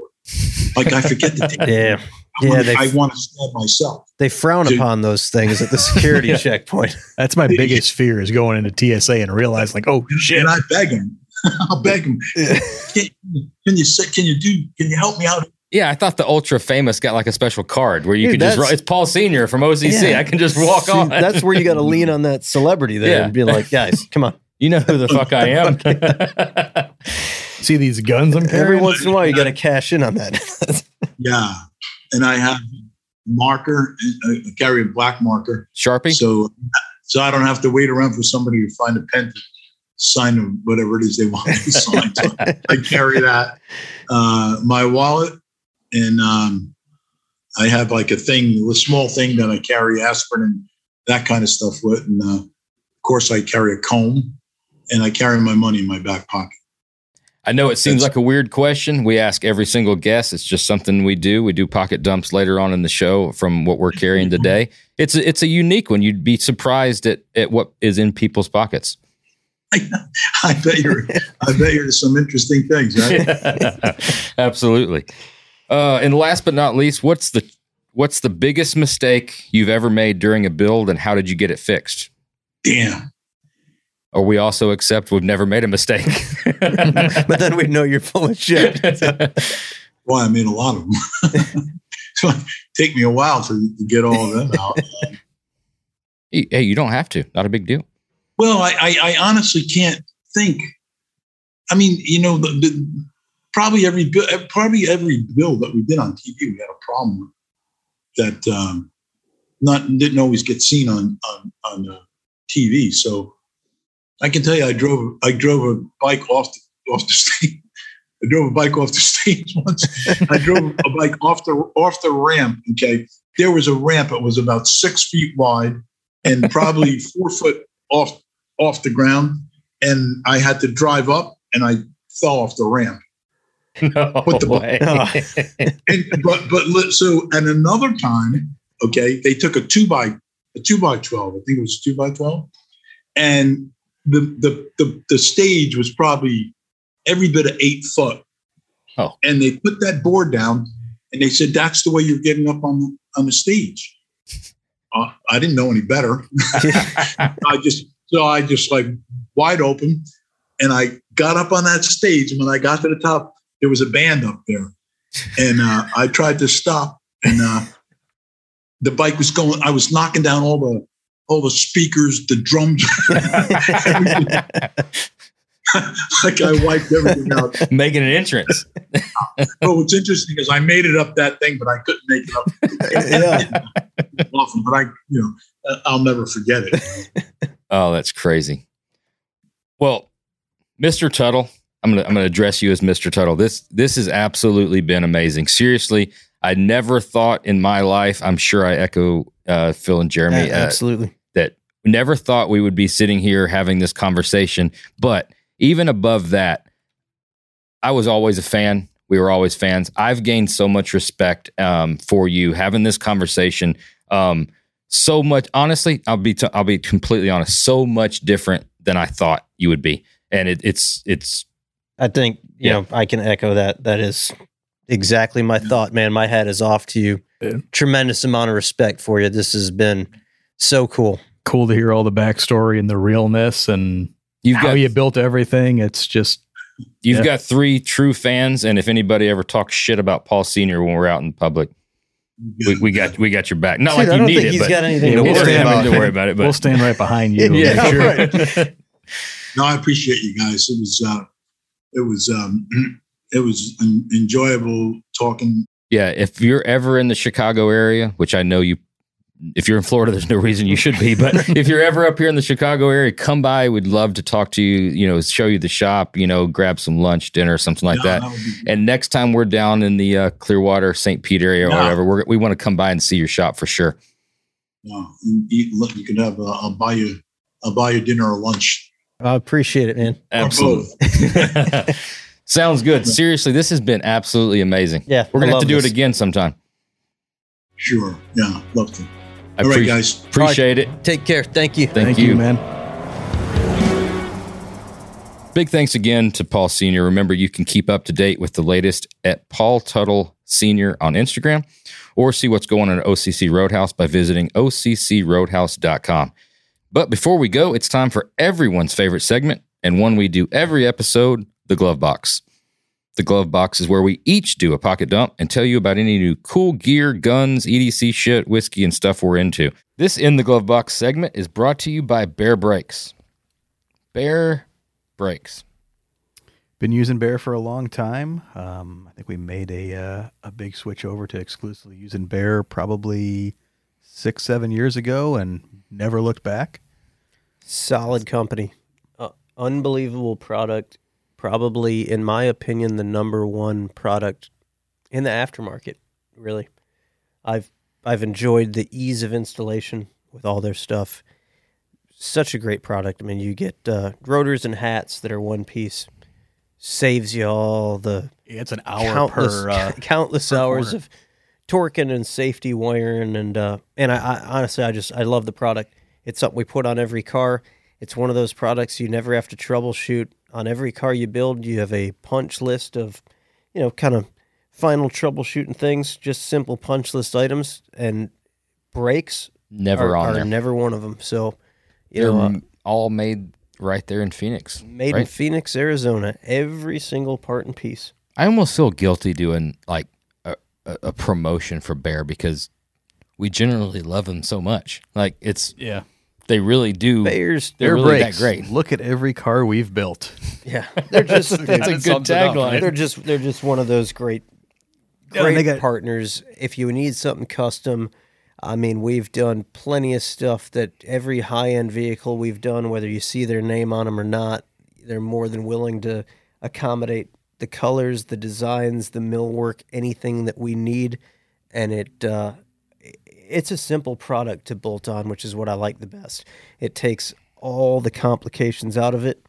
Like I forget to take. them. yeah, I Yeah, they- I want to stab myself. they frown upon those things at the security checkpoint. That's my biggest fear is going into TSA and realize like, oh shit. And I beg them. I'll beg them. Can, can you say, can you do, can you help me out? Yeah, I thought the ultra famous got like a special card where you Dude, could just. that's- It's Paul Senior from OCC. Yeah. I can just walk See, on. That's where you got to lean on that celebrity there Yeah. and be like, guys, come on. you know who the fuck I am. See these guns I'm carrying. Every once in a while, you got to cash in on that. Yeah. And I have marker, uh, I carry a black marker. Sharpie. So, so I don't have to wait around for somebody to find a pen to sign of whatever it is they want me to sign. So I carry that. Uh, my wallet, and um, I have like a thing, a small thing that I carry aspirin and that kind of stuff with. And uh, of course, I carry a comb, and I carry my money in my back pocket. I know it seems That's- like a weird question. We ask every single guest. It's just something we do. We do pocket dumps later on in the show from what we're carrying today. It's a, it's a unique one. You'd be surprised at, at what is in people's pockets. I bet you're, I bet you're some interesting things, right? Absolutely. Uh, and last but not least, what's the what's the biggest mistake you've ever made during a build, and how did you get it fixed? Damn. Or we also accept we've never made a mistake. but then we know you're full of shit. Well, I made a lot of them. so it take me a while to, to get all of them out. hey, you don't have to. Not a big deal. Well, I, I, I honestly can't think. I mean, you know, the, the, probably every bu- probably every bill that we did on TV, we had a problem that um, not didn't always get seen on on on uh, TV. So I can tell you, I drove I drove a bike off the, off the stage. I drove a bike off the stage once. I drove a bike off the off the ramp. Okay, there was a ramp. It was about six feet wide and probably four foot off off the ground, and I had to drive up, and I fell off the ramp. No What the- way. And, but but so and another time, okay, they took a two by a two by twelve. I think it was two by twelve, and the the the, the stage was probably every bit of eight foot. Oh. and they put that board down, and they said that's the way you're getting up on the on the stage. Uh, I didn't know any better. I just so I just like wide open, and I got up on that stage. And when I got to the top, there was a band up there, and uh, I tried to stop, and uh, the bike was going. I was knocking down all the all the speakers, the drums. like I wiped everything out. Making an entrance. But what's interesting is I made it up that thing, but I couldn't make it up yeah. often. But I, you know, I'll never forget it. Oh, that's crazy. Well, Mr. Teutul, I'm gonna I'm gonna address you as Mr. Teutul. This this has absolutely been amazing. Seriously, I never thought in my life. I'm sure I echo uh, Phil and Jeremy. Yeah, uh, absolutely. that never thought we would be sitting here having this conversation. But even above that, I was always a fan. We were always fans. I've gained so much respect um, for you having this conversation. Um, so much, honestly, I'll be t- I'll be completely honest. So much different than I thought you would be, and it, it's it's I think you Yeah. know I can echo that. That is exactly my thought, man. My hat is off to you. Yeah. Tremendous amount of respect for you. This has been so cool. Cool to hear all the backstory and the realness and You've how got you built everything. It's just you've yeah. got three true fans, and if anybody ever talks shit about Paul Senior when we're out in public, we, we got we got your back. Not Dude, like I you don't need think it, he's but got anything to we'll worry stand about. to worry about it. we'll stand right behind you. Yeah, Make sure. right. No, I appreciate you guys. It was uh, it was um, it was en- enjoyable talking. yeah, if you're ever in the Chicago area, which I know you, if you're in Florida, there's no reason you should be. But if you're ever up here in the Chicago area, come by. We'd love to talk to you. You know, show you the shop. You know, grab some lunch, dinner, something like Yeah, that. would be- And next time we're down in the uh, Clearwater, St. Pete area or Yeah. whatever, we're, we want to come by and see your shop for sure. yeah, and look, you could have. Uh, I'll buy you. I'll buy you dinner or lunch. I appreciate it, man. Or both. Sounds good. Seriously, this has been absolutely amazing. Yeah, We're gonna have to do this. it again sometime. Sure. Yeah, love to. I All right, appreciate- guys. appreciate it. Take care. Thank you. Thank, Thank you. you, man. Big thanks again to Paul Senior. Remember, you can keep up to date with the latest at Paul Teutul Senior on Instagram, or see what's going on at OCC Roadhouse by visiting occroadhouse.com. But before we go, it's time for everyone's favorite segment and one we do every episode: the glove box. The glove box is where we each do a pocket dump and tell you about any new cool gear, guns, EDC shit, whiskey, and stuff we're into. This In the Glove Box segment is brought to you by Baer Brakes. Baer Brakes. Been using Baer for a long time. Um, I think we made a uh, a big switch over to exclusively using Baer probably six seven years ago, and never looked back. Solid company. Uh, unbelievable product. Probably, in my opinion, the number one product in the aftermarket. Really, I've I've enjoyed the ease of installation with all their stuff. Such a great product. I mean, you get uh, rotors and hats that are one piece. Saves you all the It's an hour countless, per. Uh, countless per hours corner. of torquing and safety wiring and uh and I, I honestly I just I love the product. It's something we put on every car. It's one of those products you never have to troubleshoot. On every car you build, you have a punch list of, you know, kind of final troubleshooting things, just simple punch list items and brakes Never are, on are there. never one of them. So, you They're know, uh, all made right there in Phoenix. made in? Phoenix, Arizona, every single part and piece. I almost feel guilty doing like a, a, a promotion for Baer because we generally love them so much. Like it's yeah, they really do. Baer's, They're really brakes. that great. Look at every car we've built. yeah, they're just That's a good sums it up, tagline. they're just they're just one of those great great they got- partners if you need something custom i mean we've done plenty of stuff that every high-end vehicle we've done whether you see their name on them or not they're more than willing to accommodate the colors the designs the millwork anything that we need and it uh, it's a simple product to bolt on which is what i like the best it takes all the complications out of it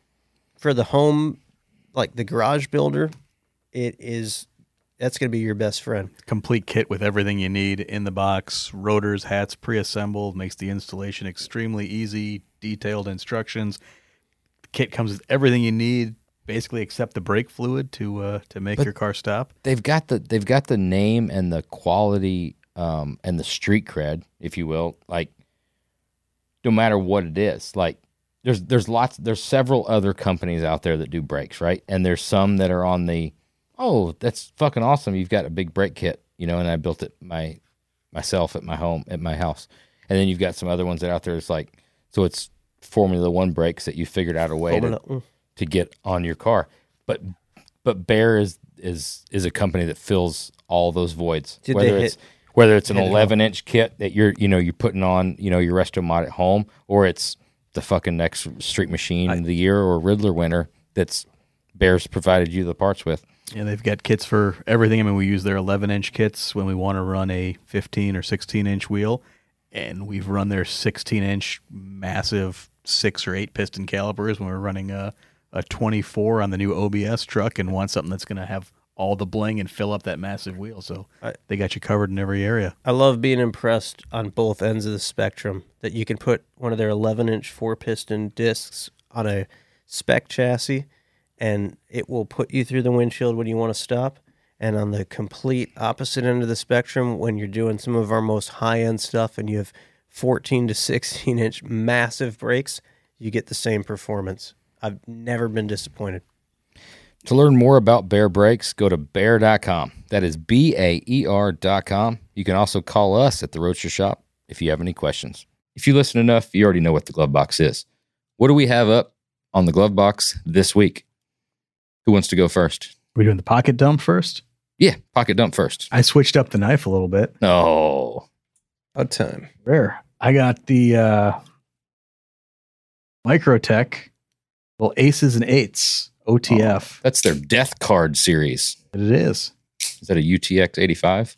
for the home like the garage builder it is that's going to be your best friend. Complete kit with everything you need in the box. Rotors, hats, pre-assembled makes the installation extremely easy. Detailed instructions. The kit comes with everything you need, basically except the brake fluid to uh, to make But- your car stop. They've got the they've got the name and the quality um, and the street cred, if you will. Like no matter what it is, like there's there's lots there's several other companies out there that do brakes, right? And there's some that are on the oh that's fucking awesome. You've got a big brake kit, you know, and I built it my myself at my home at my house. And then you've got some other ones that out there. It's like so it's Formula One brakes that you figured out a way to Formula- mm. to get on your car. But but Baer is is is a company that fills all those voids. Did whether it's hit- whether it's an 11 inch kit that you're you know you're putting on you know your resto mod at home, or it's the fucking next Street Machine of the year or Ridler winner that's Baer's provided you the parts with. Yeah, they've got kits for everything. I mean, we use their 11 inch kits when we want to run a 15 or 16 inch wheel, and we've run their 16 inch massive six or eight piston calipers when we're running a, a 24 on the new OBS truck and want something that's going to have all the bling and fill up that massive wheel. So I- they got you covered in every area. I love being impressed on both ends of the spectrum that you can put one of their 11 inch four piston discs on a spec chassis and it will put you through the windshield when you want to stop. And on the complete opposite end of the spectrum, when you're doing some of our most high end stuff and you have 14 to 16 inch massive brakes, you get the same performance. I've never been disappointed. To learn more about Baer Brakes, go to baer.com. That is B A E R.com. You can also call us at the Roadster Shop if you have any questions. If you listen enough, you already know what the glove box is. What do we have up on the glove box this week? Who wants to go first? we doing the pocket dump first? Yeah, pocket dump first. I switched up the knife a little bit. Oh, About time. Rare. I got the uh Microtech little aces and eights OTF. that's their Death Card series. It is. Is that a UTX 85?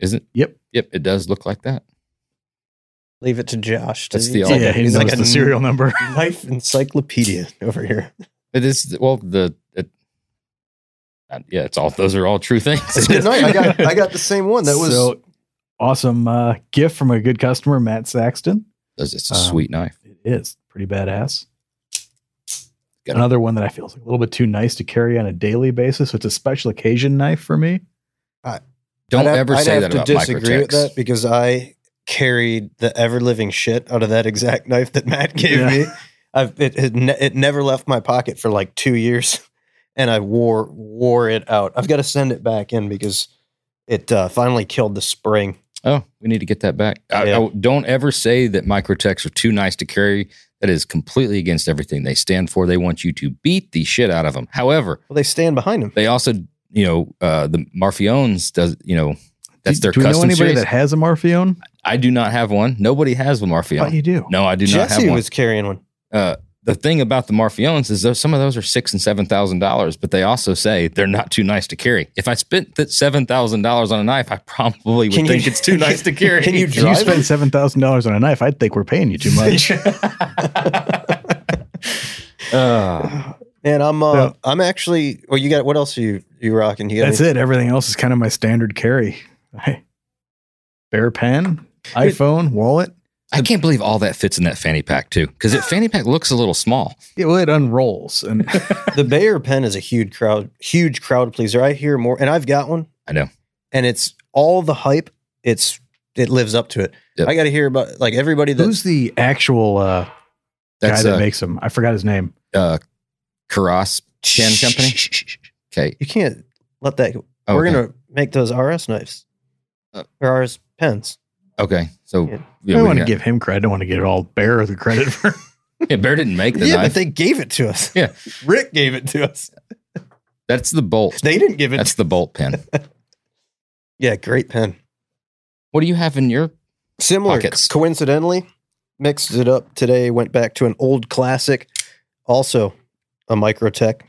Isn't? Yep. Yep, it does look like that. Leave it to Josh. to- That's the all- yeah, he he's knows like a the serial number. knife encyclopedia over here. It is well the it, uh, yeah, it's all those are all true things. It's good night. I got I got the same one. That was so awesome uh gift from a good customer, Matt Saxton. It's it's a Um, sweet knife. It is pretty badass. Got it. Another one that I feel is a little bit too nice to carry on a daily basis. It's a special occasion knife for me. Don't I'd have- ever I'd say have that to disagree with that because I carried the ever living shit out of that exact knife that Matt gave Yeah. me. I've it it, ne- it never left my pocket for like two years, and I wore wore it out. I've got to send it back in because it uh, finally killed the spring. Oh, we need to get that back. I- Yeah. I- don't ever say that Microtechs are too nice to carry. That is completely against everything they stand for. They want you to beat the shit out of them. However, Well, they stand behind them. they also, you know, uh, the Marfiones does, you know, that's do, their do we know anybody series. that has a Marfione? I do not have one. Nobody has a I thought Marfione. you do. No, I do not have Jesse was carrying one. uh, the thing about the Marfiones is those some of those are six and seven thousand dollars, but they also say they're not too nice to carry. If I spent that seven thousand dollars on a knife, I probably would Can you- think it's too nice to carry. Can you If you spend them? seven thousand dollars on a knife, I'd think we're paying you too much. Uh, And I'm uh, So- I'm actually. Well, you got what else are you you rocking? You That's any- it. Everything else is kind of my standard carry. I- Baer pen, iPhone, wallet. I can't believe all that fits in that fanny pack too, because it fanny pack looks a little small. It, well, it unrolls, and the Baer pen is a huge crowd, huge crowd pleaser. I hear more, and I've got one. I know. and it's all the hype. It's it lives up to it. Yep. I got to hear about like everybody that who's the actual uh, guy that uh, makes them? I forgot his name. uh, Karas Pen Company. Okay, You can't let that. go. Oh, We're okay. gonna make those RS knives Uh, or RS pens. Okay. So Yeah. yeah, I we want to give him credit. I don't want to get it all Baer the credit for. yeah, Baer didn't make the yeah, knife. but they gave it to us. Yeah. Rick gave it to us. That's the bolt. They didn't give it. That's the bolt pen. yeah, great pen. What do you have in your? Similar. Pockets. Coincidentally, mixed it up today. Went back to an old classic, also a Microtech.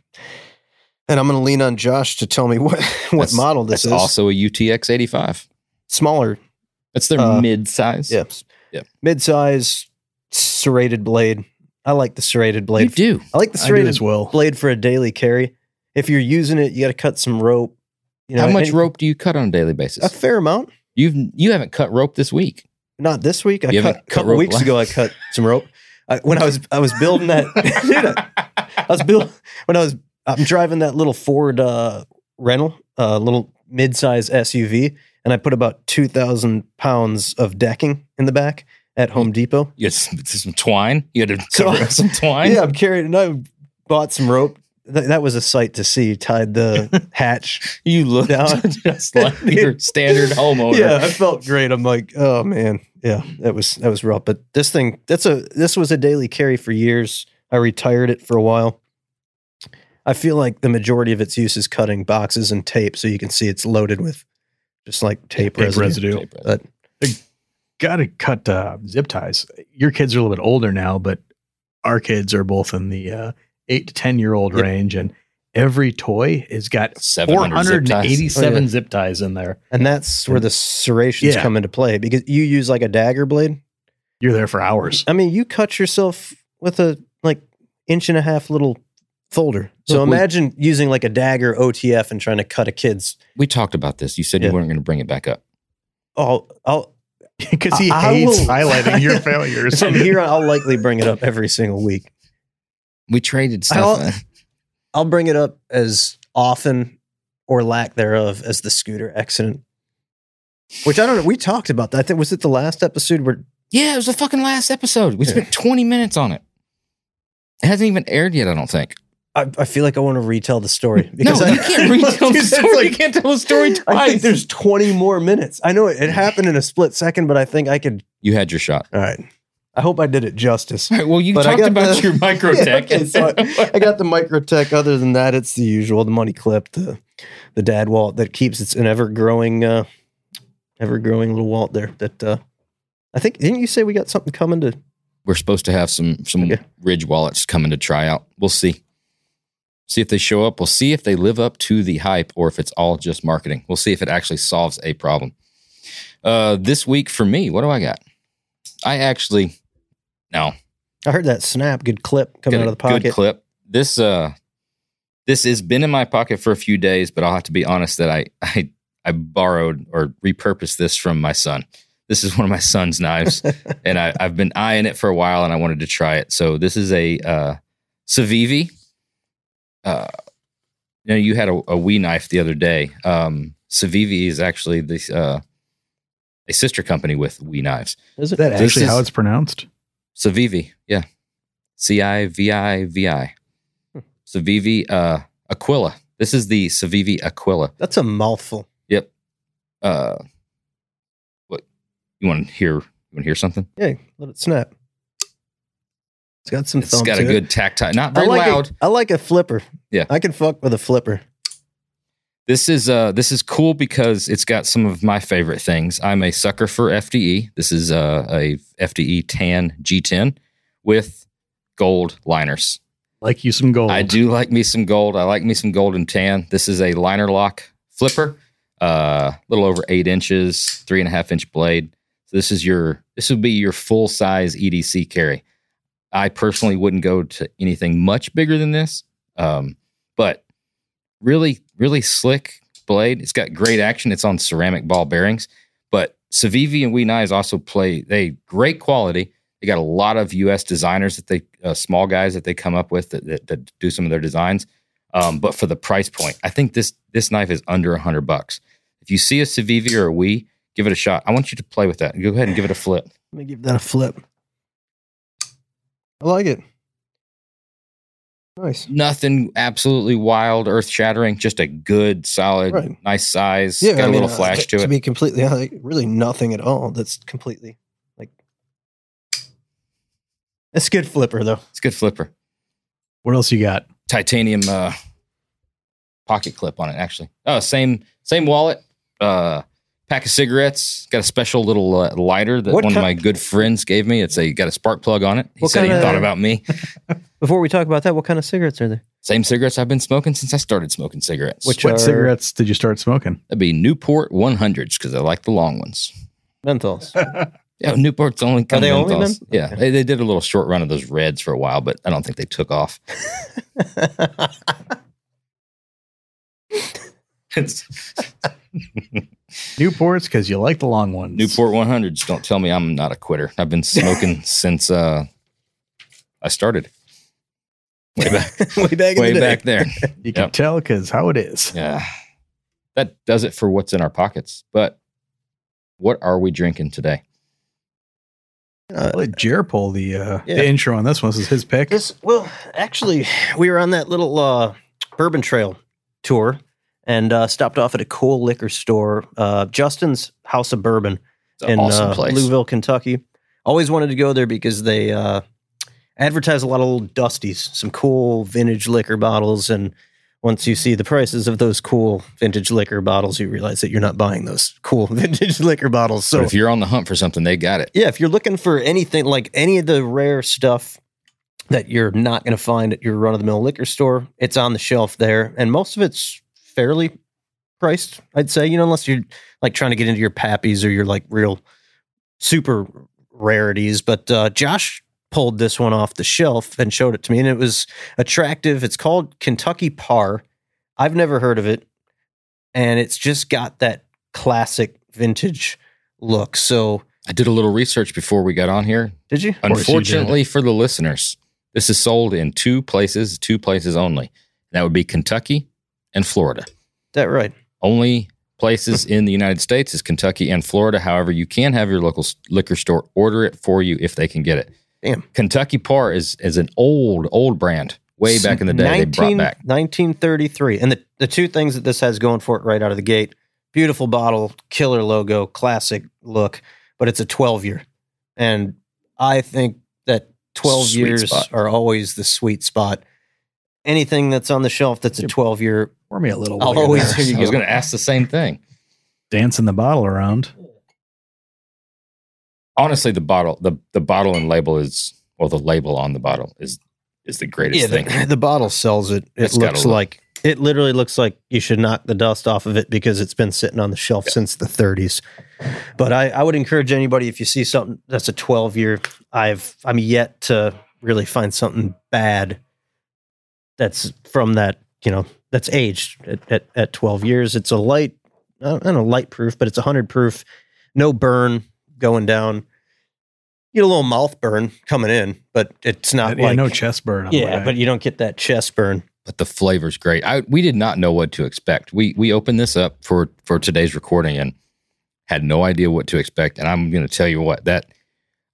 And I'm going to lean on Josh to tell me what what That's- model this That's is. also a UTX eighty five. Smaller That's their Uh, mid size. Yes. Yeah. Mid-size serrated blade. I like the serrated you blade. do. I like the serrated as well. blade for a daily carry. If you're using it, you got to cut some rope. You know, How much rope do you cut on a daily basis? A fair amount. You've you haven't cut rope this week. Not this week. I You cut a couple weeks last- ago. I cut some rope. I, when I was I was building that. Dude, I was building when I was I'm driving that little Ford uh, rental, uh, little mid-size SUV, and I put about two thousand pounds of decking in the back at Home Depot. You had some, some twine. You had to cover up some twine. Yeah, I'm carrying. And I bought some rope. Th- that was a sight to see. Tied the hatch. You look Down. just like your standard homeowner. yeah, I felt great. I'm like, oh man, yeah, that was that was rough. But this thing, that's a this was a daily carry for years. I retired it for a while. I feel like the majority of its use is cutting boxes and tape, so you can see it's loaded with just like tape, Tape residue. residue. Tape residue. But Got to cut uh, zip ties. Your kids are a little bit older now, but our kids are both in the uh, eight to ten year old Yep. range, and every toy has got 700 four zip hundred ties. eighty-seven Oh, yeah. zip ties in there. and that's where the serrations Yeah. come into play because you use like a dagger blade. You're there for hours. I mean, you cut yourself with a like inch and a half little folder. So Look, we- imagine using like a dagger OTF and trying to cut a kid's. We talked about this. You said Yeah. you weren't going to bring it back up. Oh, I'll Because he I- I hates will- highlighting your failures. from here on, I'll likely bring it up every single week. We traded stuff. I'll- I'll bring it up as often or lack thereof as the scooter accident. Which I don't know. We talked about that. I think was it the last episode where Yeah, it was the fucking last episode. We Yeah. spent 20 minutes on it. It hasn't even aired yet, I don't think. I, I feel like I want to retell the story no, I, you can't retell the story. like- you can't tell the story I think there's 20 more minutes. I know it, it happened in a split second, but I think I could. You had your shot. All right. I hope I did it justice. All right, well, you But talked about the- your microtech. Yeah, okay, so I got the microtech. Other than that, it's the usual: the money clip, the the dad wallet that keeps it's an ever growing, uh, ever growing little wallet there. That uh, I think didn't you say we got something coming to? We're supposed to have some some Okay. Ridge wallets coming to try out. We'll see. See if they show up. We'll see if they live up to the hype or if it's all just marketing. We'll see if it actually solves a problem. Uh, this week for me, what do I got? I actually no I heard that snap, good clip coming out of the pocket. Good clip. This uh this has been in my pocket for a few days, but I'll have to be honest that I I I borrowed or repurposed this from my son. This is one of my son's knives, and I, I've been eyeing it for a while, and I wanted to try it. So this is a uh, Civivi. Uh, you know, you had a, a We knife the other day. Um, Civivi is actually this uh, a sister company with We knives. Is Is it? that This actually is- how it's pronounced? Civivi, yeah. C I V I V I. Hmm. Civivi uh, Aquila. This is the Civivi Aquila. That's a mouthful. Yep. Uh, what you want to hear? You want to hear something? Yeah, let it snap. It's got some It's thump got to a it. good tactile, not I very like loud. A, I like a flipper. Yeah. I can fuck with a flipper. This is uh this is cool because it's got some of my favorite things. I'm a sucker for FDE. This is uh, a FDE tan G10 with gold liners. Like you some gold. I do like me some gold. I like me some gold and tan. This is a liner lock flipper, a uh, little over eight inches, three and a half inch blade. So this is your this would be your full size EDC carry. I personally wouldn't go to anything much bigger than this, um, but really, really slick blade. It's got great action. It's on ceramic ball bearings, but Civivi and We Knives also play they great quality. They got a lot of U.S. designers that they uh, small guys that they come up with that, that, that do some of their designs. Um, but for the price point, I think this this knife is under a hundred bucks. If you see a Civivi or a We, give it a shot. I want you to play with that. Go ahead and give it a flip. Let me give that a flip. I like it. Nice. Nothing absolutely wild, earth shattering. Just a good, solid, Right. nice size. Yeah, got I a mean, little uh, flash to To it. be completely honest, like, really nothing at all. That's completely like. It's a good flipper though. It's a good flipper. what else you got? titanium uh, pocket clip on it. Actually, oh, same same wallet. Uh, pack of cigarettes. Got a special little uh, lighter that What one of kind- my good friends gave me. It's a got a spark plug on it. He What said he kinda- thought about me. Before we talk about that, what kind of cigarettes are there? Same cigarettes I've been smoking since I started smoking cigarettes. Which what are- cigarettes did you start smoking? That'd be Newport 100s because I like the long ones. Menthols. Yeah, Newport's only come they only menthols. men- Yeah, Okay. they, they did a little short run of those reds for a while, but I don't think they took off. It's Newports because you like the long ones. Newport 100s. Don't tell me I'm not a quitter. I've been smoking since uh, I started. Way back, way back. way the back there. You can Yep. tell because how it is. Yeah. That does it for what's in our pockets. But what are we drinking today? Uh, I'll let Jer pull the uh, Yeah. the intro on this one. This is his pick. This well, actually, we were on that little uh, bourbon trail tour and uh, stopped off at a cool liquor store, uh, Justin's House of Bourbon in awesome uh. Louisville, Kentucky. Always wanted to go there because they uh, advertise a lot of little dusties, some cool vintage liquor bottles, and once you see the prices of those cool vintage liquor bottles, you realize that you're not buying those cool vintage liquor bottles. So but if you're on the hunt for something, they got it. yeah, if you're looking for anything like any of the rare stuff that you're not going to find at your run of the mill liquor store, it's on the shelf there. And most of it's fairly priced, I'd say, you know, unless you're like trying to get into your pappies or your like real super rarities. But uh, Josh pulled this one off the shelf and showed it to me, and it was attractive. It's called Kentucky Par. I've never heard of it. And it's just got that classic vintage look. So, I did a little research before we got on here. did you? course you did. Unfortunately for the listeners, this is sold in two places, two places only. That would be Kentucky and Florida. that right? Only places in the United States is Kentucky and Florida. However, you can have your local liquor store order it for you if they can get it. Damn. Kentucky Par is is an old old brand. Way back in the day, they brought back. 1933. And the, the two things that this has going for it right out of the gate beautiful bottle, killer logo, classic look, but it's a 12 year. And I think that 12 Sweet years spot. are always the sweet spot. Anything that's on the shelf that's a 12 year, Pour me a little. I'll while you're always there. hear you I was going to ask the same thing. dancing the bottle around. Honestly, the bottle, the the bottle and label is, well, the label on the bottle is is the greatest yeah, thing. the, the bottle sells it. It It's looks look- like, it literally looks like you should knock the dust off of it because it's been sitting on the shelf since the 30s. But I, I would encourage anybody if you see something that's a 12 year, I've I'm yet to really find something bad that's from that, you know, that's aged at, at, at 12 years. It's a light, I don't know, light proof, but it's 100 proof, no burn going down. You get a little mouth burn coming in, but it's not yeah, like no chest burn. on the yeah, way. but you don't get that chest burn. but the flavor's great. I we did not know what to expect. We we opened this up for for today's recording and had no idea what to expect. And I'm going to tell you what that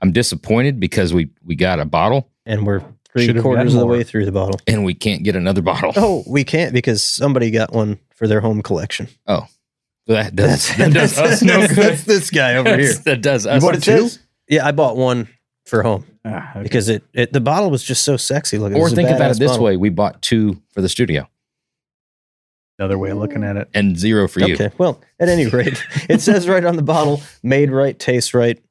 I'm disappointed because we we got a bottle And we're three Should've quarters of the way through the bottle. and we can't get another bottle. Oh, we can't because somebody got one for their home collection. Oh. That does that does us no that's- good. That's this guy over here. that does us. What it says? Yeah, I bought one for home Ah, okay. because it, it the bottle was just so sexy looking. Or think about it this bottle. way: we bought two for the studio another way of looking at it. and zero for you. Okay, well, at any rate, it says right on the bottle, made right, tastes right,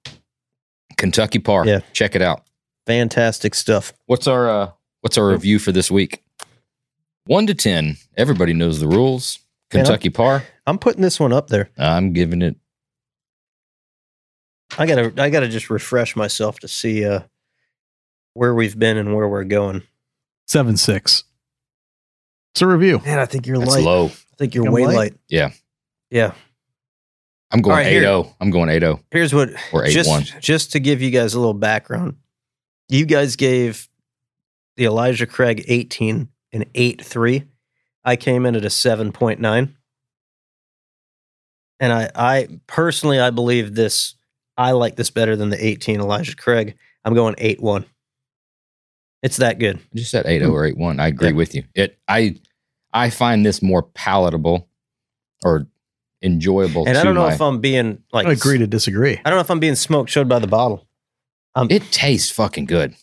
Kentucky Par. Yeah. check it out. Fantastic stuff. What's our uh, What's our review for this week? One to ten. Everybody knows the rules. Man, I'm- Kentucky Par. I'm putting this one up there. I'm giving it. I gotta I gotta just refresh myself to see uh where we've been and where we're going. Seven six. It's a review. Man, I think you're That's light. low. I think you're I'm way light? light. Yeah. Yeah. I'm going All right, here. 8-0. I'm going 8-0 Here's what or 8-1. just just to give you guys a little background. You guys gave the Elijah Craig 18 an 8-3. I came in at a 7.9. And I I personally I believe this I like this better than the 18 Elijah Craig. I'm going 8-1. It's that good. just at 8-0 or 8-1. I agree Yeah. with you. It I I find this more palatable or enjoyable And to I don't know my, if I'm being like I agree to disagree. I don't know if I'm being smoked showed by the bottle. Um, it tastes fucking good.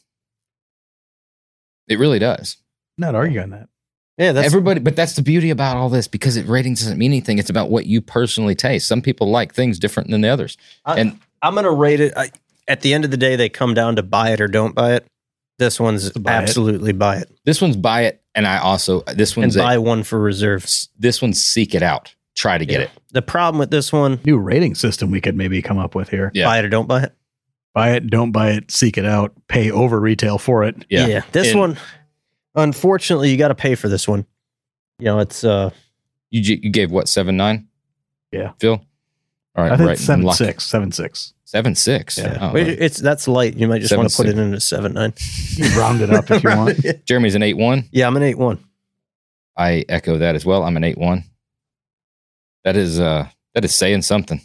It really does. Not arguing that. Yeah, that's Everybody, but that's the beauty about all this because it ratings doesn't mean anything. It's about what you personally taste. Some people like things different than the others. I, And- I'm gonna rate it. I, at the end of the day, they come down to buy it or don't buy it. This one's Buy it. absolutely buy it, This one's buy it, and I also this and one's a, buy one for reserve. this one's seek it out. Try to get Yeah. it. The problem with this one, New rating system we could maybe come up with here. Yeah. buy it or don't buy it. Buy it, don't buy it, seek it out, pay over retail for it. Yeah. this And- one, unfortunately, you got to pay for this one. You know, it's uh, You you gave what seven nine? Yeah. Phil. All right, I think right. seven Lock- six, seven six. Seven six. Yeah. Oh, but it's that's light. You might just Seven want to put six. it in a seven nine. You can round it up if you want. Jeremy's an eight one. yeah, I'm an eight one. I echo that as well. I'm an eight one. That is uh that is saying something.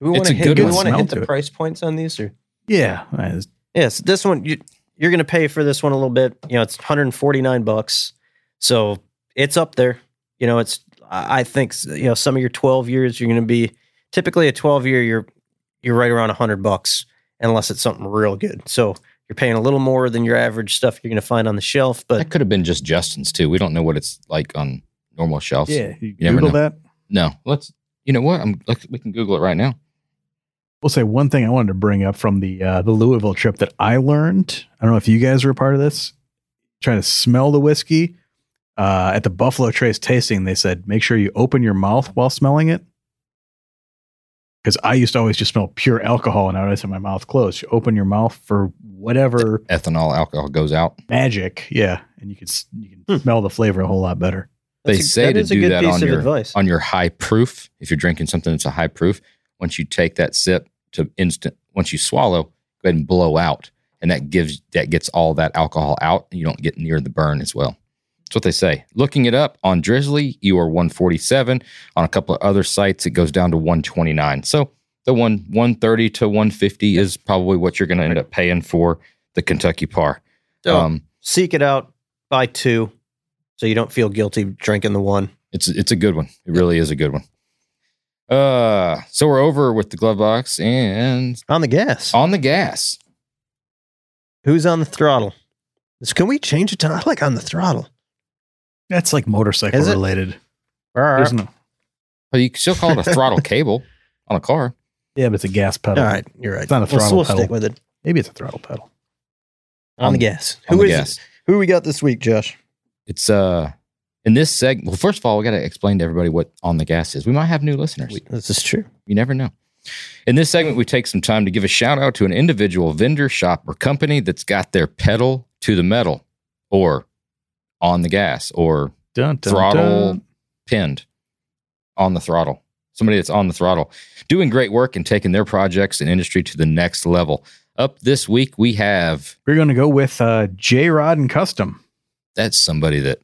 Do we want to hit? good Do we want to hit the it. price points on these or? Yeah. I- Yes, this one you, you're going to pay for this one a little bit. You know, it's 149 bucks, so it's up there. You know, it's I I think you know some of your 12 years you're going to be typically a 12 year you're you're right around 100 bucks unless it's something real good. So you're paying a little more than your average stuff you're going to find on the shelf, but That could have been just Justin's too. We don't know what it's like on normal shelves. yeah. You never Google know. that. No. Let's. You know what? I'm. Let's, we can Google it right now. We'll say one thing I wanted to bring up from the uh, the Louisville trip that I learned. I don't know if you guys were a part of this. Trying to smell the whiskey uh, at the Buffalo Trace tasting, they said make sure you open your mouth while smelling it. Because I used to always just smell pure alcohol, and I always have my mouth closed. You open your mouth for whatever Ethanol alcohol goes out. magic, yeah, and you can you can Hmm. smell the flavor a whole lot better. They a- say that to do that on your advice. on your high proof. If you're drinking something that's a high proof, once you take that sip to instant, once you swallow, go ahead and blow out, and that gives that gets all that alcohol out, and you don't get near the burn as well. That's what they say. Looking it up on Drizzly, you are 147. On a couple of other sites, it goes down to 129. So the one 130 to 150 is probably what you're going to end up paying for the Kentucky Par. So Um, seek it out, buy two, so you don't feel guilty drinking the one. it's it's a good one. It really is a good one. Uh, so we're over with the glove box and On the gas. on the gas. Who's on the throttle? This- Can we change it to I like on the throttle? That's like motorcycle Is it? related. All There's no, Well, you can still call it a throttle cable on a car. yeah, but it's a gas pedal. right, you're right. It's not a We'll- throttle we'll pedal. stick with it. Maybe it's a throttle pedal. On, On- the gas. On Who the is gas. Who we got this week, Josh? It's uh in this segment. Well, first of all, we got to explain to everybody what on the gas is. We might have new listeners. We- this is true. You never know. In this segment, we take some time to give a shout out to an individual vendor, shop, or company that's got their pedal to the metal or on the gas or Dun, dun, throttle dun. pinned on the throttle. Somebody that's on the throttle doing great work and taking their projects and industry to the next level. Up this week, we have We're going to go with uh, J Rod and Custom. that's somebody that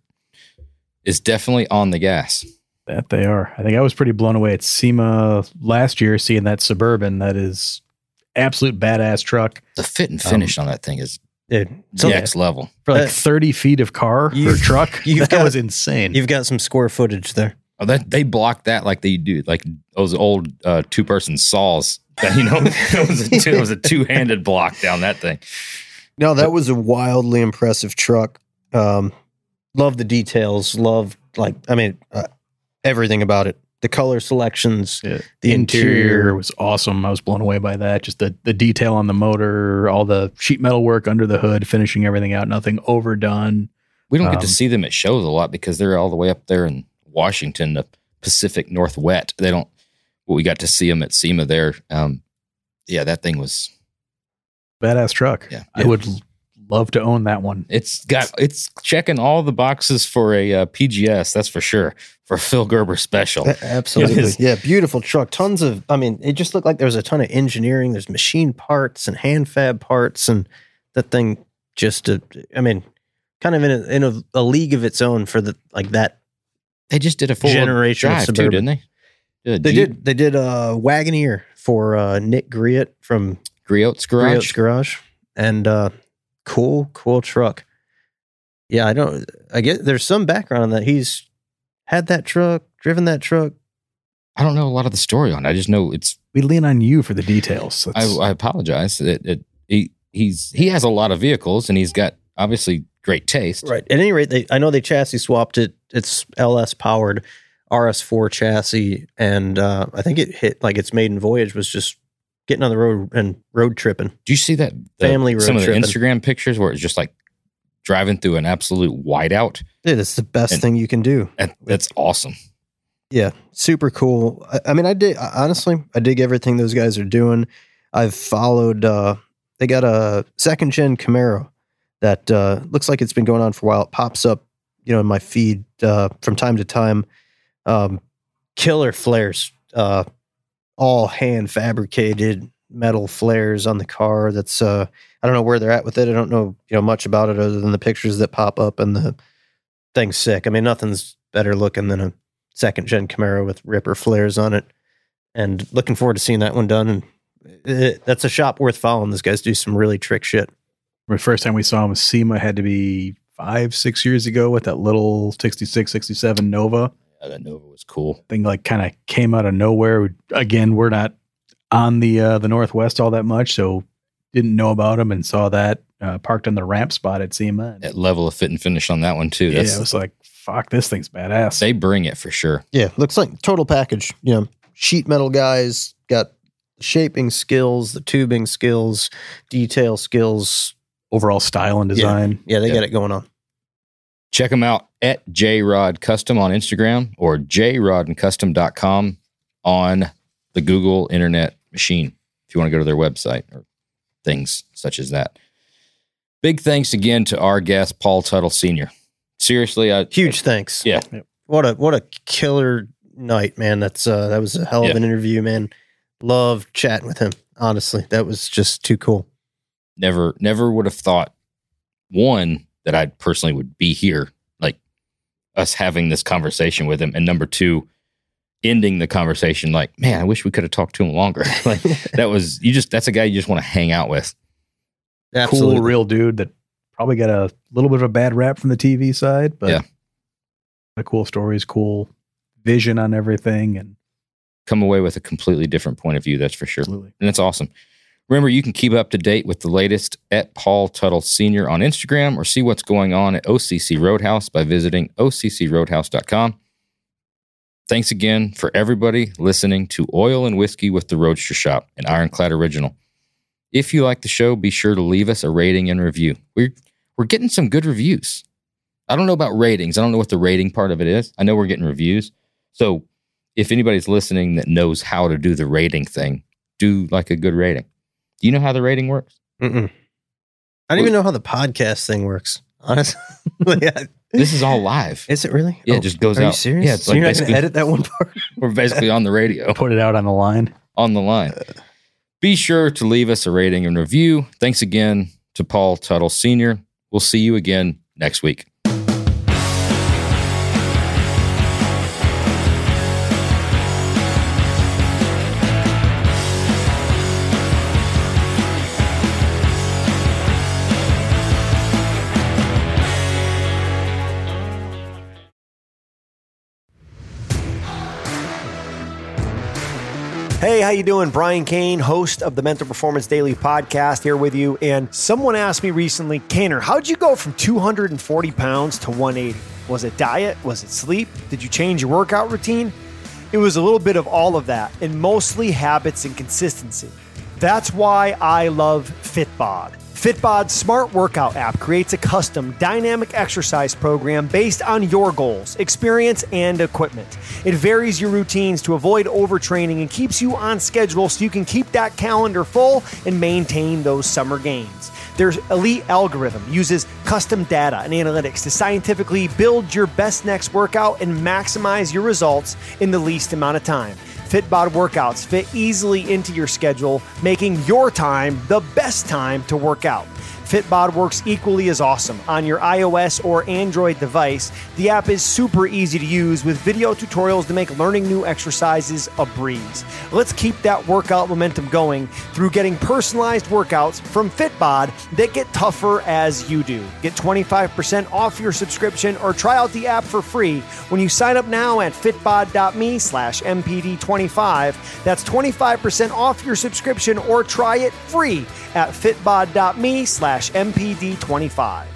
is definitely on the gas. That they are. I think I was pretty blown away at SEMA last year seeing that Suburban. That is absolute badass truck The fit and finish on that thing is Dude, so next level. for like Uh, 30 feet of car or you've- truck. you've that got- was insane. you've got some square footage there. Oh, that they blocked that like they do, like those old uh, two person saws. That, you know, it was a two, was a two handed block down that thing. No, that was a wildly impressive truck. Um, love the details. Love like I mean uh, everything about it. The color selections, Yeah. the interior interior. was awesome. I was blown away by that. Just the the detail on the motor, all the sheet metal work under the hood, finishing everything out, nothing overdone. We don't get to Um, see them at shows a lot because they're all the way up there in Washington, the Pacific Northwest. They don't. Well, we got to see them at SEMA there. Um, yeah, that thing was. Badass truck. Yeah, I would l- love to own that one. It's got. It's checking all the boxes for a uh, PGS. That's for sure. For Phil Gerber special. Absolutely. Yes. Yeah, beautiful truck. Tons of, I mean, it just looked like there was a ton of engineering. There's machine parts and hand fab parts, and that thing just, uh, I mean, kind of in a, in a, a league of its own for the like that They just did a full generation of drive too, suburban. didn't they? Did They Jeep did. They did a Wagoneer for uh, Nick Griot from Griot's Griot's garage. Garage, and uh, cool, cool truck. Yeah, I don't. I get there's some background on that. He's had that truck, driven that truck. I don't know a lot of the story on. it. I just know it's. We lean on you for the details. I, I apologize. It, it, he he's he has a lot of vehicles and he's got obviously great taste. Right. At any rate, they I know they chassis swapped it. It's LS powered RS4 chassis, and uh, I think it hit like its maiden voyage was just getting on the road and road tripping. Do you see that the- Family road some of the. Instagram pictures where it's just like driving through an absolute whiteout? Dude, it's the best And- thing you can do. That, that's awesome. Yeah, super cool. I, I mean, I did honestly, I dig everything those guys are doing. I've followed. uh They got a second gen Camaro that uh looks like it's been going on for a while. It pops up, you know, in my feed uh from time to time. Um Killer flares, uh all hand fabricated metal flares on the car. That's uh I don't know where they're at with it. I don't know you know much about it other than the pictures that pop up and the thing's sick. I mean, nothing's better looking than a second gen Camaro with Ripper flares on it. And looking forward to seeing that one done. And it, that's a shop worth following. These guys do some really trick shit. the first time we saw him SEMA had to be five, six years ago with that little 66, 67 Nova Yeah, that Nova was cool. thing. Like kind of came out of nowhere. Again, we're not on the uh, the Northwest all that much, so didn't know about him and saw that uh, parked on the ramp spot at SEMA. And, That level of fit and finish on that one too. yeah, That's it was like, fuck, this thing's badass. they bring it for sure. Yeah, looks like total package. You know, sheet metal guys got shaping skills, the tubing skills, detail skills. Overall style and Yeah. design. Yeah, they Yeah. got it going on. Check them out at JRod Custom on Instagram or jrodandcustom.com on the Google Internet machine if you want to go to their website or things such as that. Big thanks again to our guest, Paul Teutul Sr. Seriously, I, Huge thanks. Yeah. What a what a killer night, man. That's uh that was a hell of Yeah. an interview, man. Love chatting with him. Honestly, that was just too cool. never never would have thought one that I personally would be here, like us having this conversation with him, and number two, ending the conversation like, man, I wish we could have talked to him longer. like that was you just that's a guy you just want to hang out with. Absolutely. Cool, real dude that probably got a little bit of a bad rap from the TV side, but Yeah. the cool stories, cool vision on everything, and Come away with a completely different point of view, that's for sure. absolutely. And that's awesome. Remember, you can keep up to date with the latest at Paul Teutul Sr. on Instagram or see what's going on at OCC Roadhouse by visiting OCCRoadhouse.com. Thanks again for everybody listening to Oil and Whiskey with the Roadster Shop, an Ironclad original. If you like the show, be sure to leave us a rating and review. We're, we're getting some good reviews. I don't know about ratings. I don't know what the rating part of it is. I know we're getting reviews. So if anybody's listening that knows how to do the rating thing, do like a good rating. Do you know how the rating works? Mm-mm. I don't even know how the podcast thing works. Honestly, Yeah. This is all live. is it really? Yeah, Oh, it just goes Are out. Are you serious? Yeah, it's so like you're not gonna edit that one part. we're basically on the radio, Put it out on the line. on the line. Be sure to leave us a rating and review. Thanks again to Paul Teutul Sr. We'll see you again next week. Hey, how you doing? Brian Cain, host of the Mental Performance Daily podcast here with you. And someone asked me recently, Kaner, how'd you go from 240 pounds to 180? Was it diet? Was it sleep? Did you change your workout routine? It was a little bit of all of that, and mostly habits and consistency. That's why I love Fitbod. Fitbod's smart workout app creates a custom dynamic exercise program based on your goals, experience, and equipment. It varies your routines to avoid overtraining and keeps you on schedule so you can keep that calendar full and maintain those summer gains. Their elite algorithm uses custom data and analytics to scientifically build your best next workout and maximize your results in the least amount of time. Fitbod workouts fit easily into your schedule, making your time the best time to work out. Fitbod works equally as awesome on your iOS or Android device. The app is super easy to use with video tutorials to make learning new exercises a breeze. Let's keep that workout momentum going through getting personalized workouts from Fitbod that get tougher as you do. Get 25% off your subscription or try out the app for free when you sign up now at fitbod.me slash mpd25. That's 25% off your subscription or try it free at fitbod.me slash mpd25.